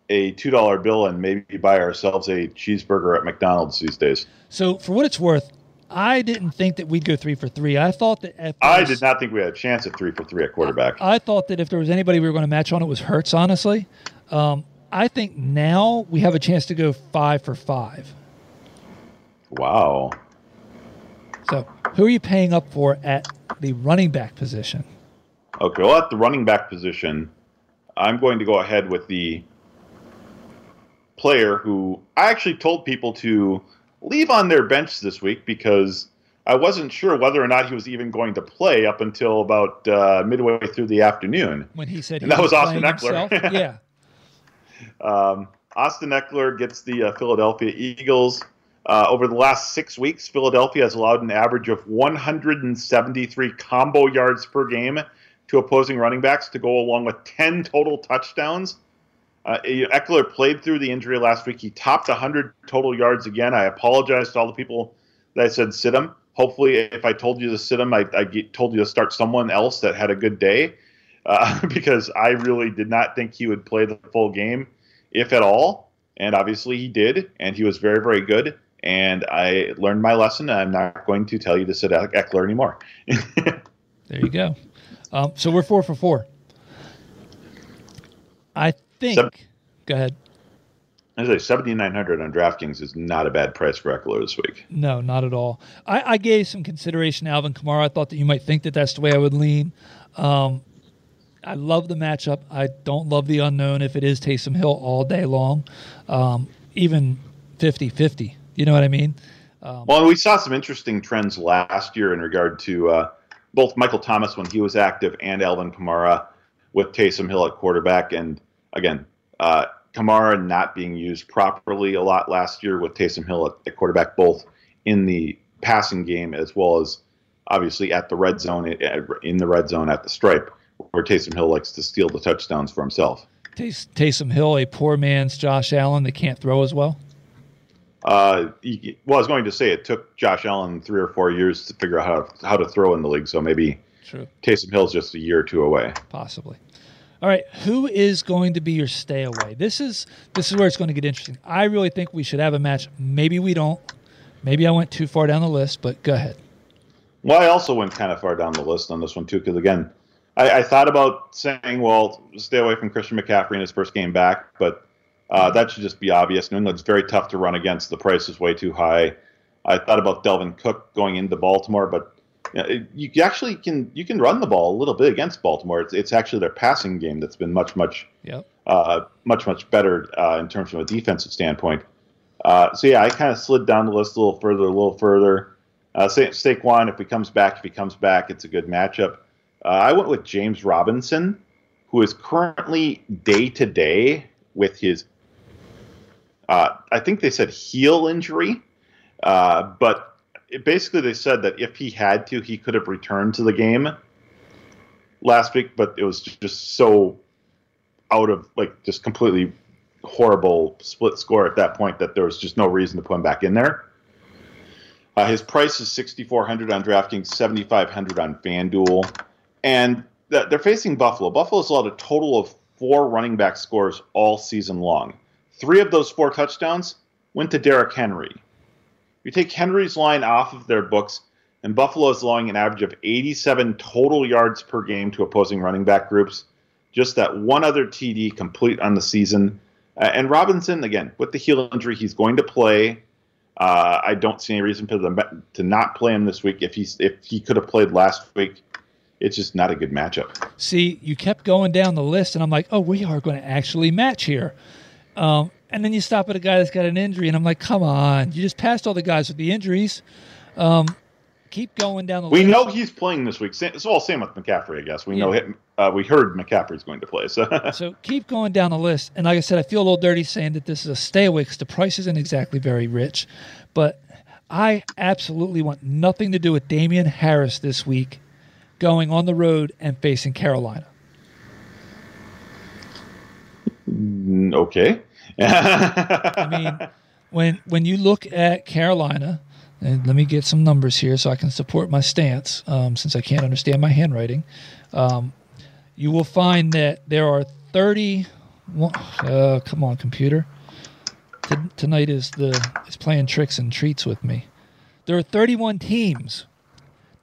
a two dollar bill and maybe buy ourselves a cheeseburger at McDonald's these days. So, for what it's worth, I didn't think that we'd go three for three. I thought that I did not think we had a chance at three for three at quarterback. I, I thought that if there was anybody we were going to match on, it was Hurts. Honestly, um, I think now we have a chance to go five for five. Wow. So, who are you paying up for at the running back position? Okay, well, at the running back position, I'm going to go ahead with the player who I actually told people to leave on their bench this week because I wasn't sure whether or not he was even going to play up until about uh, midway through the afternoon. When he said he that was, was Austin Ekeler. yeah. Um, Austin Ekeler gets the uh, Philadelphia Eagles. Uh, over the last six weeks, Philadelphia has allowed an average of 173 combo yards per game to opposing running backs to go along with 10 total touchdowns. Uh, Ekeler played through the injury last week. He topped 100 total yards again. I apologize to all the people that I said sit him. Hopefully, if I told you to sit him, I, I told you to start someone else that had a good day uh, because I really did not think he would play the full game, if at all. And obviously, he did, and he was very, very good. And I learned my lesson. I'm not going to tell you to sit Ekeler anymore. there you go. Um, so we're four for four. I think. Go ahead. I say seventy nine hundred on DraftKings is not a bad price for Ekeler this week. No, not at all. I, I, gave some consideration to Alvin Kamara. I thought that you might think that that's the way I would lean. Um, I love the matchup. I don't love the unknown if it is Taysom Hill all day long. Um, even 50 50, You know what I mean? Um, well, we saw some interesting trends last year in regard to uh, both Michael Thomas when he was active and Alvin Kamara with Taysom Hill at quarterback. And again, uh, Kamara not being used properly a lot last year with Taysom Hill at, at quarterback, both in the passing game as well as obviously at the red zone, in the red zone at the stripe, where Taysom Hill likes to steal the touchdowns for himself. Taysom Hill, a poor man's Josh Allen that can't throw as well? Uh, he, well, I was going to say it took Josh Allen three or four years to figure out how to, how to throw in the league, so maybe True. Taysom Hill's just a year or two away. Possibly. All right, who is going to be your stay away? This is this is where it's going to get interesting. I really think we should have a match. Maybe we don't. Maybe I went too far down the list, but go ahead. Well, I also went kind of far down the list on this one too, because again, I, I, thought about saying, well, stay away from Christian McCaffrey in his first game back, but uh, that should just be obvious. New England's very tough to run against. The price is way too high. I thought about Dalvin Cook going into Baltimore, but you, know, you actually can you can run the ball a little bit against Baltimore. It's, it's actually their passing game that's been much much yep. uh, much much better uh, in terms of a defensive standpoint. Uh, so yeah, I kind of slid down the list a little further, a little further. Uh, Saquon, if he comes back, if he comes back, it's a good matchup. Uh, I went with James Robinson, who is currently day to day with his, uh, I think they said heel injury, uh, but it, basically they said that if he had to, he could have returned to the game last week, but it was just so out of like just completely horrible split score at that point that there was just no reason to put him back in there. Uh, his price is 6400 on DraftKings, 7500 on FanDuel. And they're facing Buffalo. Buffalo's allowed a total of four running back scores all season long. Three of those four touchdowns went to Derrick Henry. You take Henry's line off of their books, and Buffalo is allowing an average of 87 total yards per game to opposing running back groups. Just that one other TD complete on the season. Uh, and Robinson, again, with the heel injury, he's going to play. Uh, I don't see any reason for them to not play him this week. If he's if he could have played last week, it's just not a good matchup. See, you kept going down the list, and I'm like, oh, we are going to actually match here. Um, and then you stop at a guy that's got an injury, and I'm like, come on, you just passed all the guys with the injuries. Um, keep going down the we list. We know he's playing this week. It's all same with McCaffrey, I guess. We yeah. know him, uh, we heard McCaffrey's going to play. So. so keep going down the list. And like I said, I feel a little dirty saying that this is a stay away because the price isn't exactly very rich. But I absolutely want nothing to do with Damien Harris this week going on the road and facing Carolina. Mm, okay. I mean, when when you look at Carolina, and let me get some numbers here so I can support my stance, um, since I can't understand my handwriting. Um, you will find that there are 30. Uh, come on, computer. T- tonight is the is playing tricks and treats with me. There are 31 teams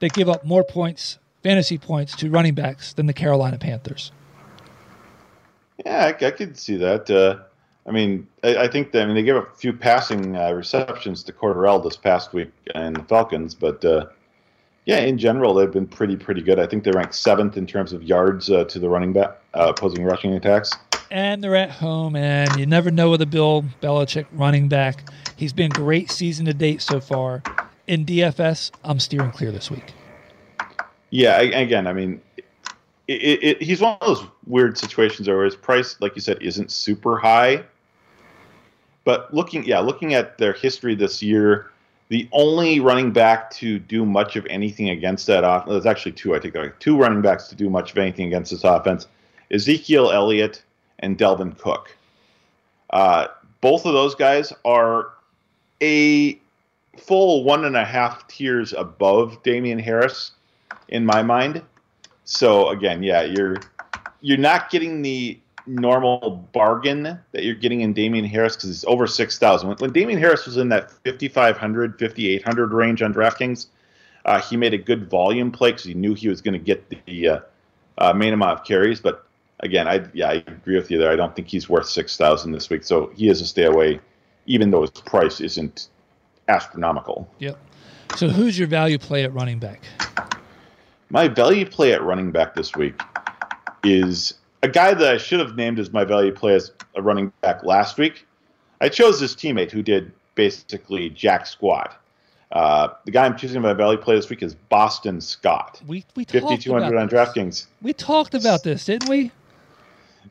that give up more points fantasy points to running backs than the Carolina Panthers. Yeah, I, I could see that. Uh, I mean, I, I, think that, I mean they gave a few passing uh, receptions to Cordarrelle this past week and the Falcons, but uh, yeah, in general they've been pretty pretty good. I think they ranked seventh in terms of yards uh, to the running back uh, opposing rushing attacks. And they're at home, and you never know with a Bill Belichick running back. He's been great season to date so far. In DFS, I'm steering clear this week. Yeah, again, I mean, it, it, he's one of those weird situations where his price, like you said, isn't super high. But looking, yeah, looking at their history this year, the only running back to do much of anything against that offense, there's actually two, I think, two running backs to do much of anything against this offense Ezekiel Elliott and Dalvin Cook. Uh, both of those guys are a full one and a half tiers above Damien Harris in my mind. So again, yeah, you're you're not getting the normal bargain that you're getting in Damien Harris because he's over 6,000. When, when Damien Harris was in that 5,500, 5,800 range on DraftKings, uh, he made a good volume play because he knew he was going to get the uh, uh, main amount of carries. But again, I yeah, I agree with you there. I don't think he's worth 6,000 this week. So he is a stay away, even though his price isn't astronomical. Yep. So who's your value play at running back? My value play at running back this week is a guy that I should have named as my value play as a running back last week. I chose this teammate who did basically jack squat. Uh, the guy I'm choosing my value play this week is Boston Scott. We we talked 5200 on this. DraftKings. We talked about this, didn't we?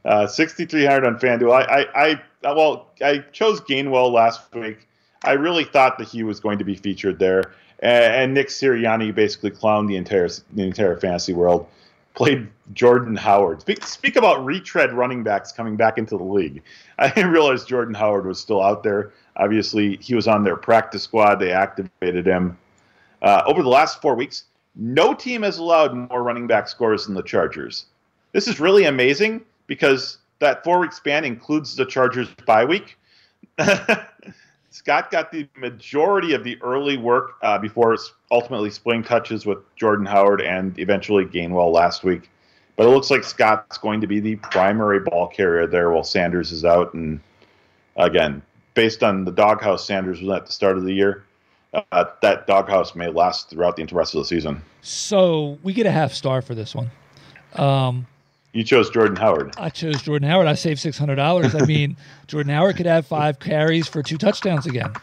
Uh, 6,300 on FanDuel. I, I, I, well, I chose Gainwell last week. I really thought that he was going to be featured there, and, and Nick Sirianni basically clowned the entire the entire fantasy world. Played Jordan Howard. Speak, speak about retread running backs coming back into the league. I didn't realize Jordan Howard was still out there. Obviously, he was on their practice squad. They activated him. Uh, over the last four weeks, no team has allowed more running back scores than the Chargers. This is really amazing because that four week span includes the Chargers bye week. Scott got the majority of the early work uh, before ultimately splitting touches with Jordan Howard and eventually Gainwell last week. But it looks like Scott's going to be the primary ball carrier there while Sanders is out. And again, based on the doghouse Sanders was at the start of the year, uh, that doghouse may last throughout the rest of the season. So we get a half star for this one. Um, You chose Jordan Howard. I chose Jordan Howard. I saved six hundred dollars. I mean, Jordan Howard could have five carries for two touchdowns again.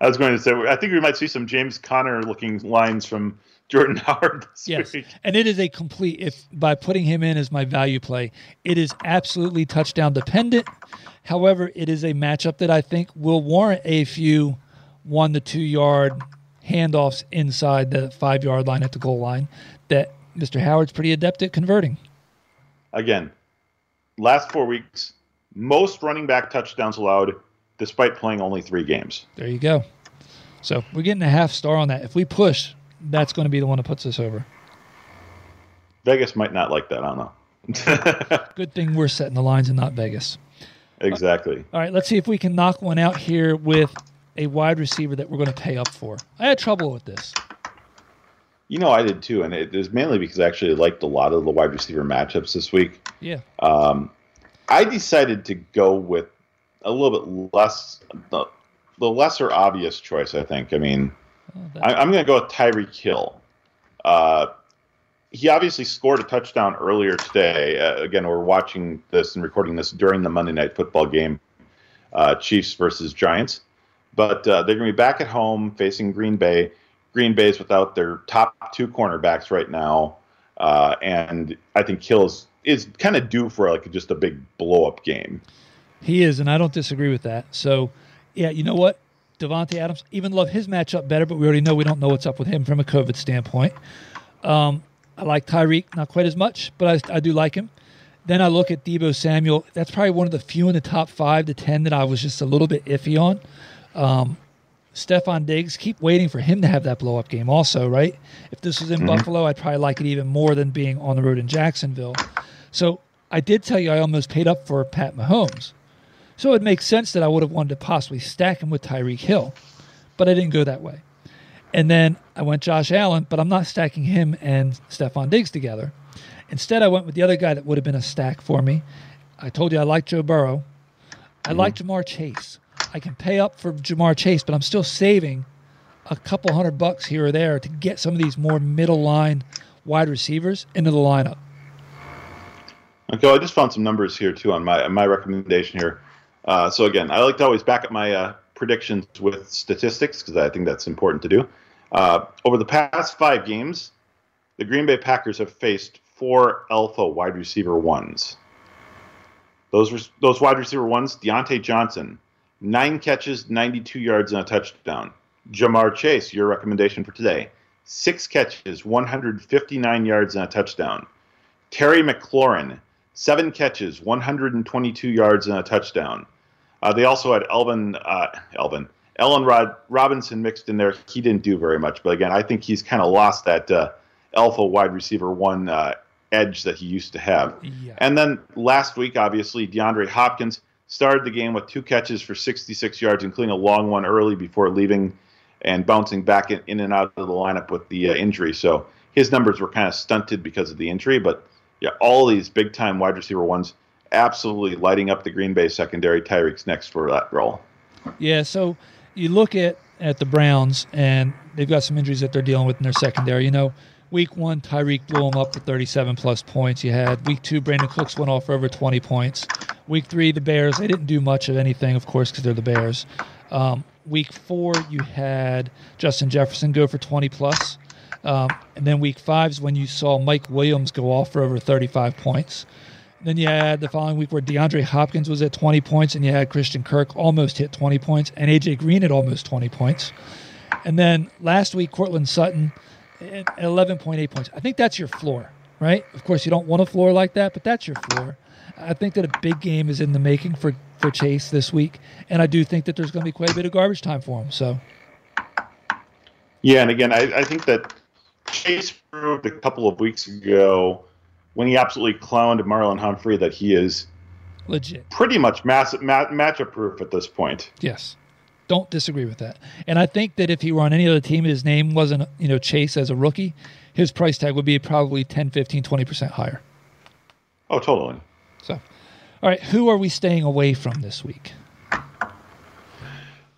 I was going to say, I think we might see some James Conner looking lines from Jordan Howard this Yes, week. and it is a complete. If by putting him in as my value play, it is absolutely touchdown dependent. However, it is a matchup that I think will warrant a few one to two yard handoffs inside the five yard line at the goal line that Mr. Howard's pretty adept at converting. Again, last four weeks, most running back touchdowns allowed, despite playing only three games. There you go. So we're getting a half star on that. If we push, that's going to be the one that puts us over. Vegas might not like that. I don't know. Good thing we're setting the lines and not Vegas. exactly. All right, let's see if we can knock one out here with a wide receiver that we're going to pay up for. I had trouble with this. You know, I did too, and it was mainly because I actually liked a lot of the wide receiver matchups this week. Yeah. Um, I decided to go with a little bit less, the, the lesser obvious choice. I think. I mean, oh, I, I'm going to go with Tyreek Hill. Uh, he obviously scored a touchdown earlier today. Uh, again, we're watching this and recording this during the Monday Night Football game, uh, Chiefs versus Giants. But uh, they're going to be back at home facing Green Bay. Green Bay's without their top two cornerbacks right now, uh, and I think Hill is, is kind of due for like just a big blow up game. He is, and I don't disagree with that. So, yeah, you know what? Davante Adams, even love his matchup better, but we already know we don't know what's up with him from a COVID standpoint. Um, I like Tyreek, not quite as much, but I, I do like him. Then I look at Deebo Samuel. That's probably one of the few in the top five to 10 that I was just a little bit iffy on. Um, Stefon Diggs, keep waiting for him to have that blow up game, also, right? If this was in mm-hmm. Buffalo, I'd probably like it even more than being on the road in Jacksonville. So I did tell you I almost paid up for Pat Mahomes. So it makes sense that I would have wanted to possibly stack him with Tyreek Hill, but I didn't go that way. And then I went Josh Allen, but I'm not stacking him and Stefon Diggs together. Instead, I went with the other guy that would have been a stack for me. I told you I like Joe Burrow. I mm-hmm. like Ja'Marr Chase. I can pay up for Ja'Marr Chase, but I'm still saving a couple hundred bucks here or there to get some of these more middle line wide receivers into the lineup. Okay, I just found some numbers here too on my my recommendation here. Uh, so again, I like to always back up my uh, predictions with statistics because I think that's important to do. Uh, over the past five games, the Green Bay Packers have faced four alpha wide receiver ones. Those those wide receiver ones: Diontae Johnson, nine catches, 92 yards, and a touchdown. Ja'Marr Chase, your recommendation for today, six catches, 159 yards, and a touchdown. Terry McLaurin, seven catches, 122 yards, and a touchdown. Uh, they also had Elvin, uh, Elvin, Ellen Rod Robinson mixed in there. He didn't do very much, but again, I think he's kind of lost that uh, alpha wide receiver one uh, edge that he used to have. Yeah. And then last week, obviously, DeAndre Hopkins started the game with two catches for 66 yards, including a long one early before leaving and bouncing back in, in and out of the lineup with the uh, injury. So his numbers were kind of stunted because of the injury. But yeah, all these big time wide receiver ones absolutely lighting up the Green Bay secondary. Tyreek's next for that role. Yeah, so you look at at the Browns, and they've got some injuries that they're dealing with in their secondary. You know, week one, Tyreek blew them up for 37 plus points. You had week two, Brandin Cooks went off for over 20 points. Week three, the Bears, they didn't do much of anything, of course, because they're the Bears. Um, week four, you had Justin Jefferson go for 20 plus. Um, and then week five is when you saw Mike Williams go off for over 35 points. Then you had the following week where DeAndre Hopkins was at 20 points, and you had Christian Kirk almost hit 20 points, and AJ Green at almost 20 points. And then last week, Courtland Sutton at 11.8 points. I think that's your floor, right? Of course, you don't want a floor like that, but that's your floor. I think that a big game is in the making for, for Chase this week, and I do think that there's going to be quite a bit of garbage time for him. So, yeah, and again, I, I think that Chase proved a couple of weeks ago when he absolutely clowned Marlon Humphrey that he is legit, pretty much mass, ma- matchup proof at this point. Yes, don't disagree with that. And I think that if he were on any other team, his name wasn't you know Chase as a rookie, his price tag would be probably 10, 15, 20 percent higher. Oh, totally. So, all right, who are we staying away from this week?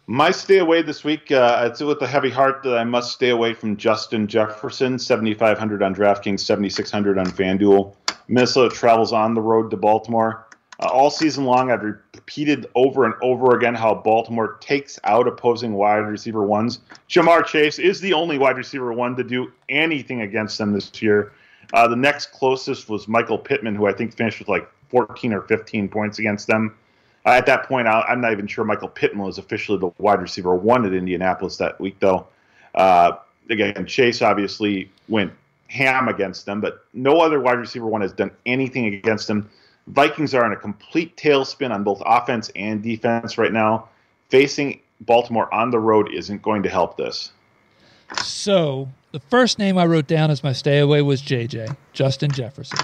My stay away this week, uh, it's with a heavy heart that I must stay away from Justin Jefferson, 7,500 on DraftKings, 7,600 on FanDuel. Minnesota travels on the road to Baltimore. Uh, all season long, I've repeated over and over again how Baltimore takes out opposing wide receiver ones. Ja'Marr Chase is the only wide receiver one to do anything against them this year. Uh, the next closest was Michael Pittman, who I think finished with like 14 or 15 points against them. Uh, at that point, I, am not even sure Michael Pittman was officially the wide receiver one at Indianapolis that week, though. Uh, again, Chase obviously went ham against them, but no other wide receiver one has done anything against them. Vikings are in a complete tailspin on both offense and defense right now. Facing Baltimore on the road isn't going to help this. So the first name I wrote down as my stay away was JJ, Justin Jefferson.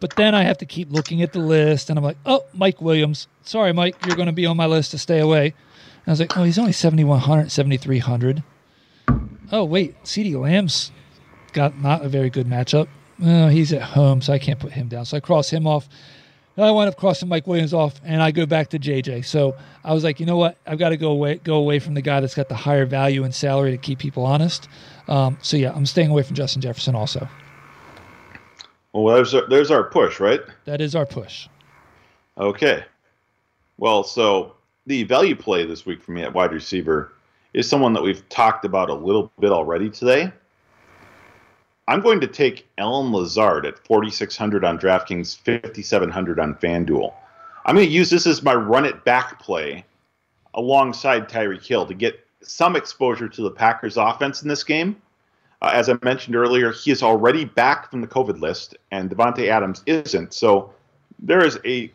But then I have to keep looking at the list, and I'm like, oh, Mike Williams. Sorry, Mike, you're going to be on my list to stay away. And I was like, oh, he's only 7,100, 7,300. Oh, wait, CeeDee Lamb's got not a very good matchup. He's at home, so I can't put him down. So I cross him off. Then I wind up crossing Mike Williams off, and I go back to JJ. So I was like, you know what? I've got to go away, go away from the guy that's got the higher value and salary to keep people honest. Um, so yeah, I'm staying away from Justin Jefferson also. Well, there's our, there's our push, right? That is our push. Okay. Well, so the value play this week for me at wide receiver is someone that we've talked about a little bit already today. I'm going to take Allen Lazard at 4,600 on DraftKings, 5,700 on FanDuel. I'm going to use this as my run it back play alongside Tyreek Hill to get some exposure to the Packers offense in this game uh, as I mentioned earlier, he is already back from the COVID list, and Davante Adams isn't. So there is a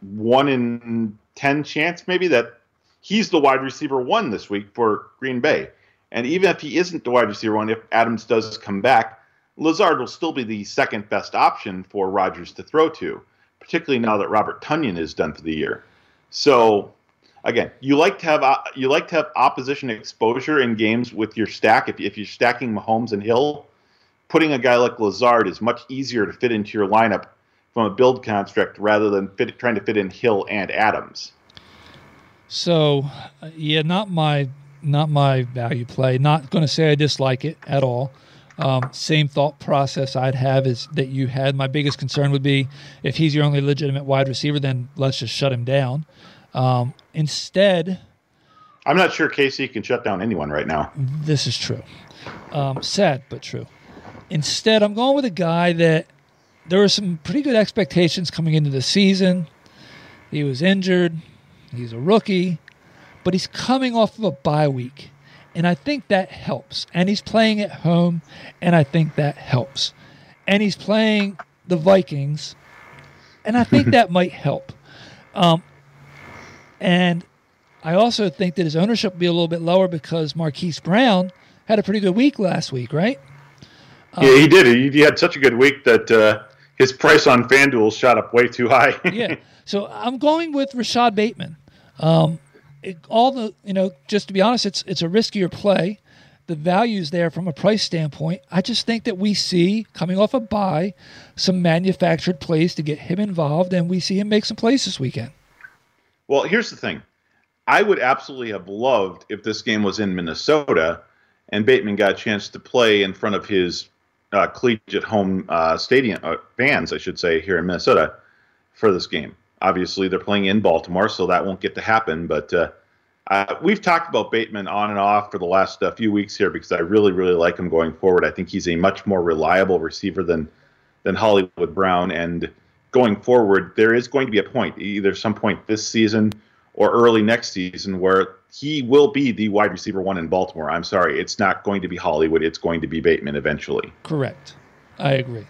one in ten chance, maybe, that he's the wide receiver one this week for Green Bay. And even if he isn't the wide receiver one, if Adams does come back, Lazard will still be the second best option for Rodgers to throw to, particularly now that Robert Tonyan is done for the year. So again, you like to have uh, you like to have opposition exposure in games with your stack. If, if you're stacking Mahomes and Hill, putting a guy like Lazard is much easier to fit into your lineup from a build construct rather than fit, trying to fit in Hill and Adams. So, uh, yeah, not my not my value play. Not going to say I dislike it at all. Um, same thought process I'd have is that you had. My biggest concern would be if he's your only legitimate wide receiver, then let's just shut him down. Um, instead, I'm not sure Casey can shut down anyone right now. This is true. Um, sad, but true. Instead, I'm going with a guy that there were some pretty good expectations coming into the season. He was injured. He's a rookie, but he's coming off of a bye week. And I think that helps. And he's playing at home, and I think that helps. And he's playing the Vikings, and I think that might help. Um, and I also think that his ownership will be a little bit lower because Marquise Brown had a pretty good week last week, right? Yeah, he did. He, he had such a good week that uh, his price on FanDuel shot up way too high. yeah. So I'm going with Rashod Bateman. Um, it, all the you know, just to be honest, it's it's a riskier play. The value's there from a price standpoint. I just think that we see coming off a bye some manufactured plays to get him involved, and we see him make some plays this weekend. Well, here's the thing. I would absolutely have loved if this game was in Minnesota and Bateman got a chance to play in front of his uh, collegiate home uh, stadium uh, fans, I should say, here in Minnesota for this game. Obviously, they're playing in Baltimore, so that won't get to happen. But uh, Uh, we've talked about Bateman on and off for the last uh, few weeks here because I really, really like him going forward. I think he's a much more reliable receiver than than Hollywood Brown. And going forward, there is going to be a point, either some point this season or early next season, where he will be the wide receiver one in Baltimore. I'm sorry, it's not going to be Hollywood. It's going to be Bateman eventually. Correct. I agree.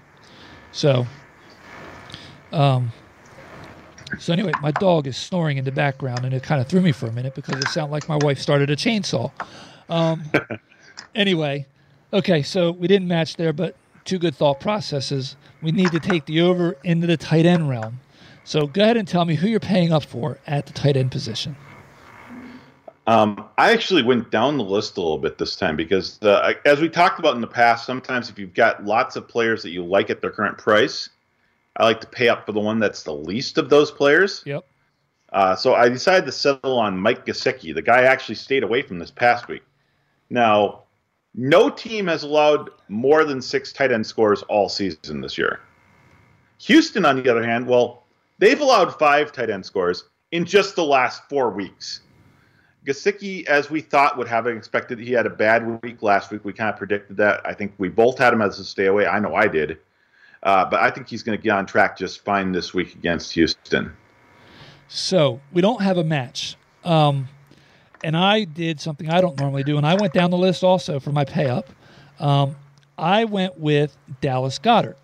So, um, so anyway, my dog is snoring in the background, and it kind of threw me for a minute because it sounded like my wife started a chainsaw. Um, anyway, okay, so we didn't match there, but two good thought processes. We need to take the over into the tight end realm. So go ahead and tell me who you're paying up for at the tight end position. Um, I actually went down the list a little bit this time because, uh, as we talked about in the past, sometimes if you've got lots of players that you like at their current price, I like to pay up for the one that's the least of those players. Yep. Uh, so I decided to settle on Mike Gesicki. The guy actually stayed away from this past week. Now, no team has allowed more than six tight end scores all season this year. Houston, on the other hand, well, they've allowed five tight end scores in just the last four weeks. Gesicki, as we thought, would have expected. He had a bad week last week. We kind of predicted that. I think we both had him as a stay away. I know I did. Uh, but I think he's going to get on track just fine this week against Houston. So we don't have a match. Um, and I did something I don't normally do, and I went down the list also for my pay up. Um, I went with Dallas Goedert,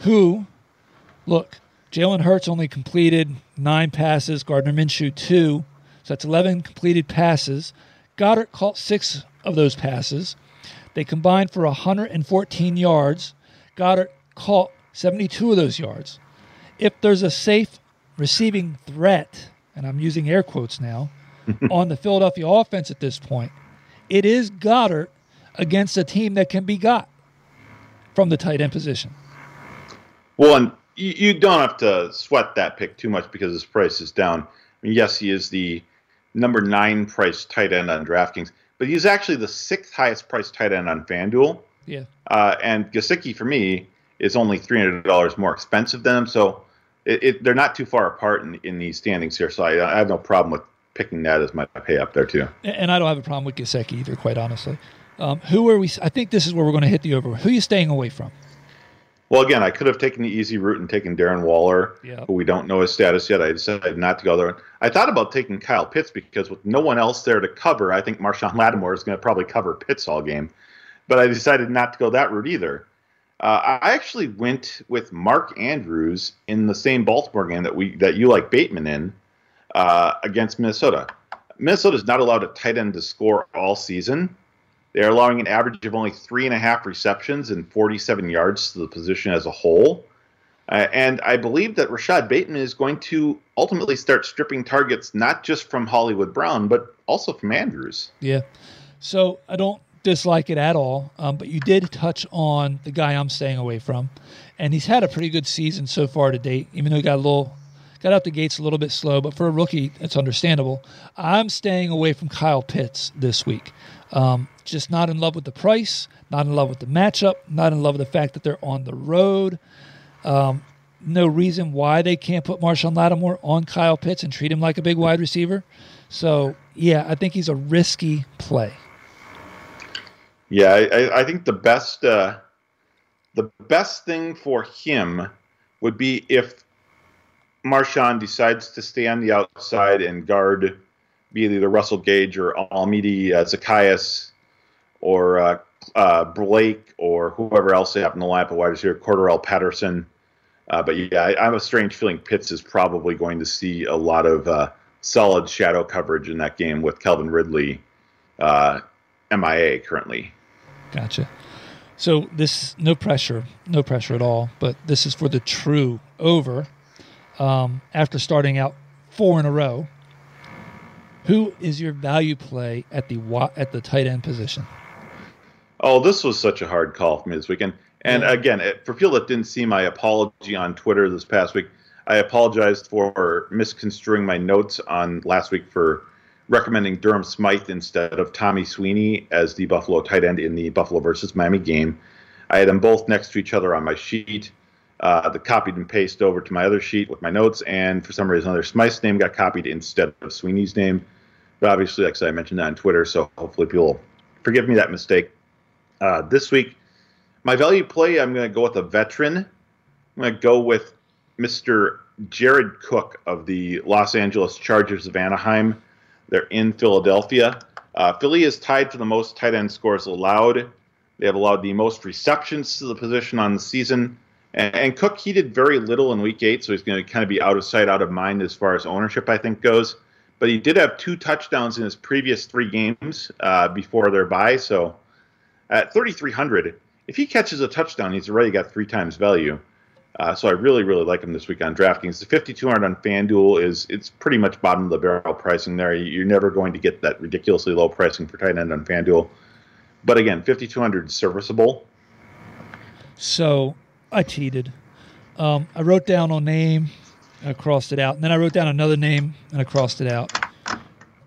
who, look, Jalen Hurts only completed nine passes, Gardner Minshew two, so that's 11 completed passes. Goedert caught six of those passes. They combined for 114 yards. Goedert caught 72 of those yards. If there's a safe receiving threat, and I'm using air quotes now, on the Philadelphia offense at this point, it is Goedert against a team that can be got from the tight end position. Well, and you, you don't have to sweat that pick too much because his price is down. I mean, yes, he is the number nine price tight end on DraftKings, but he's actually the sixth highest priced tight end on FanDuel. Yeah. Uh, and Gesicki, for me, is only $300 more expensive than them. So it, it, they're not too far apart in, in these standings here. So I, I, have no problem with picking that as my pay up there, too. And I don't have a problem with Gesicki either, quite honestly. Um, who are we? I think this is where we're going to hit the over. Who are you staying away from? Well, again, I could have taken the easy route and taken Darren Waller, who we don't know his status yet. I decided not to go there. I thought about taking Kyle Pitts because with no one else there to cover, I think Marshon Lattimore is going to probably cover Pitts all game. But I decided not to go that route either. Uh, I actually went with Mark Andrews in the same Baltimore game that we that you like Bateman in uh, against Minnesota. Minnesota is not allowed a tight end to score all season. They're allowing an average of only three and a half receptions and 47 yards to the position as a whole. Uh, and I believe that Rashod Bateman is going to ultimately start stripping targets not just from Hollywood Brown, but also from Andrews. Yeah. So I don't dislike it at all, um, but you did touch on the guy I'm staying away from. And he's had a pretty good season so far to date, even though he got a little. Got out the gates a little bit slow, but for a rookie, it's understandable. I'm staying away from Kyle Pitts this week. Um, just not in love with the price, not in love with the matchup, not in love with the fact that they're on the road. Um, no reason why they can't put Marshon Lattimore on Kyle Pitts and treat him like a big wide receiver. So, yeah, I think he's a risky play. Yeah, I, I think the best uh, the best thing for him would be if Marshon decides to stay on the outside and guard be either Russell Gage or Olamide uh, Zaccheaus or uh, uh, Blake or whoever else they happen to line up a wide receiver, Cordarrelle Patterson. Uh, but yeah, I, I, have a strange feeling Pitts is probably going to see a lot of uh, solid shadow coverage in that game with Calvin Ridley uh, MIA currently. Gotcha. So this no pressure, no pressure at all. But this is for the true over. Um, after starting out four in a row, who is your value play at the at the tight end position? Oh, this was such a hard call for me this weekend. And yeah. again, for people that didn't see my apology on Twitter this past week, I apologized for misconstruing my notes on last week for recommending Durham Smythe instead of Tommy Sweeney as the Buffalo tight end in the Buffalo versus Miami game. I had them both next to each other on my sheet. Uh, the copied and pasted over to my other sheet with my notes, and for some reason, other Smythe's name got copied instead of Sweeney's name. But obviously, like I said, I mentioned that on Twitter, so hopefully people forgive me that mistake. Uh, this week, my value play, I'm going to go with a veteran. I'm going to go with Mr. Jared Cook of the Los Angeles Chargers of Anaheim. They're in Philadelphia. Uh, Philly is tied for the most tight end scores allowed. They have allowed the most receptions to the position on the season. And, and Cook, he did very little in week eight, so he's going to kind of be out of sight, out of mind as far as ownership, I think, goes. But he did have two touchdowns in his previous three games uh, before their bye. So at 3,300, if he catches a touchdown, he's already got three times value. Uh, so I really, really like him this week on DraftKings. The 5,200 on FanDuel is it's pretty much bottom of the barrel pricing there. You're never going to get that ridiculously low pricing for tight end on FanDuel. But again, 5,200 is serviceable. So I cheated. Um, I wrote down a name, I crossed it out, and then I wrote down another name and I crossed it out.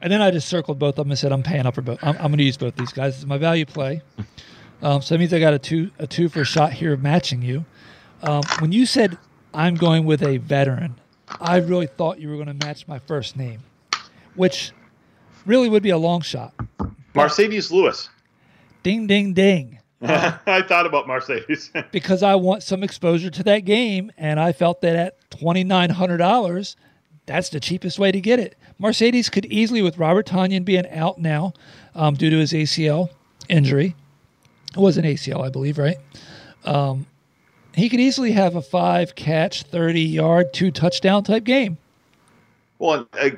And then I just circled both of them and said, "I'm paying up for both. I'm, I'm going to use both these guys. This is my value play." Um, so that means I got a two a two for a shot here of matching you. Um, when you said I'm going with a veteran, I really thought you were going to match my first name, which really would be a long shot. Marcedes Lewis. Ding, ding, ding. I thought about Marcedes because I want some exposure to that game, and I felt that at twenty nine hundred dollars, that's the cheapest way to get it. Marcedes could easily, with Robert Tonyan being out now um, due to his ACL injury, it was an ACL, I believe, right? Um, he could easily have a five catch, thirty yard, two touchdown type game. well, uh,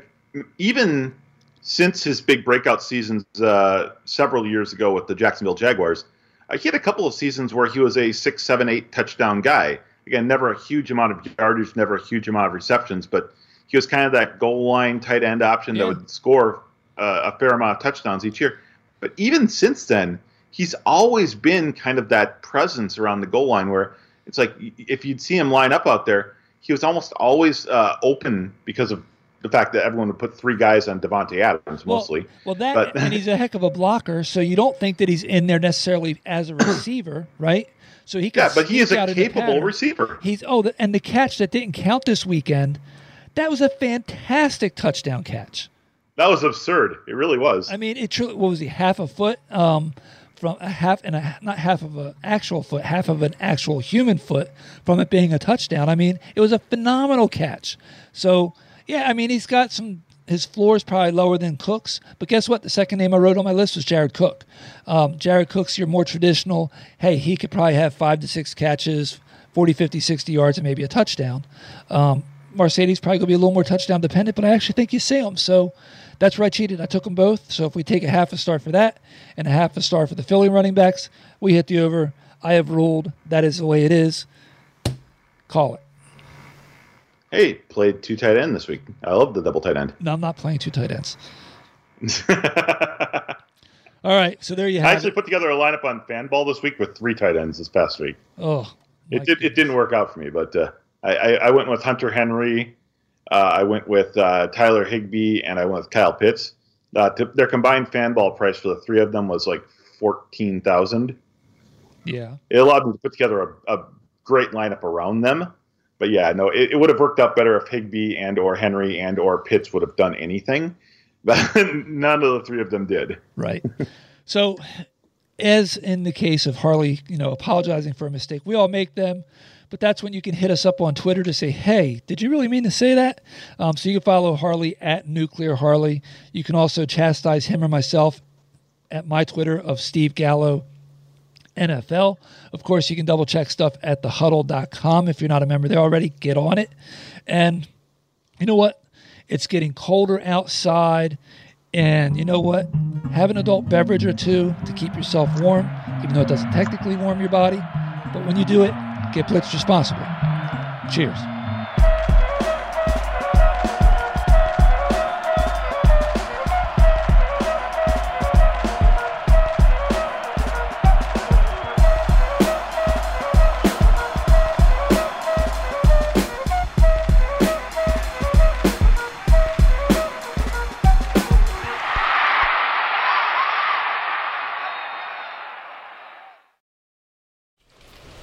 even since his big breakout seasons uh, several years ago with the Jacksonville Jaguars, uh, he had a couple of seasons where he was a six, seven, eight touchdown guy. Again, never a huge amount of yardage, never a huge amount of receptions, but he was kind of that goal line tight end option Yeah. that would score uh, a fair amount of touchdowns each year. But even since then, he's always been kind of that presence around the goal line where it's like if you'd see him line up out there, he was almost always uh, open because of the fact that everyone would put three guys on Davante Adams mostly. Well, that But- and he's a heck of a blocker, so you don't think that he's in there necessarily as a receiver, right? So he can yeah, but he is a out in the capable receiver. He's oh, the, and the catch that didn't count this weekend, that was a fantastic touchdown catch. That was absurd. It really was. I mean, it truly what was he half a foot um, from a half and a not half of an actual foot, half of an actual human foot from it being a touchdown. I mean, it was a phenomenal catch. So yeah, I mean, he's got some. His floor is probably lower than Cook's, but guess what? The second name I wrote on my list was Jared Cook. Um, Jared Cook's your more traditional. Hey, he could probably have five to six catches, 40, 50, 60 yards, and maybe a touchdown. Um, Marcedes probably going to be a little more touchdown dependent, but I actually think you see him. So that's where I cheated. I took them both. So if we take a half a star for that and a half a star for the Philly running backs, we hit the over. I have ruled that is the way it is. Call it. hey, played two tight end this week. I love the double tight end. No, I'm not playing two tight ends. All right. So there you have I actually it. put together a lineup on Fanball this week with three tight ends this past week. Oh, It did, it didn't work out for me, but uh, I, I, I went with Hunter Henry, I went with uh, Tyler Higbee, and I went with Kyle Pitts. Uh, to, their combined Fanball price for the three of them was like fourteen thousand. Yeah. It allowed me to put together a, a great lineup around them. But yeah, no, it, it would have worked out better if Higbee and or Henry and or Pitts would have done anything. But none of the three of them did. Right. so, as in the case of Harley, you know, apologizing for a mistake, we all make them. But that's when you can hit us up on Twitter to say, "Hey, did you really mean to say that?" Um, so you can follow Harley at Nuclear Harley. You can also chastise him or myself at my Twitter of Steve Gallo NFL. Of course, you can double check stuff at thehuddle.com. If you're not a member there already, get on it. And you know what? It's getting colder outside. And you know what? Have an adult beverage or two to keep yourself warm, even though it doesn't technically warm your body. But when you do it, get blitzed responsibly. Cheers.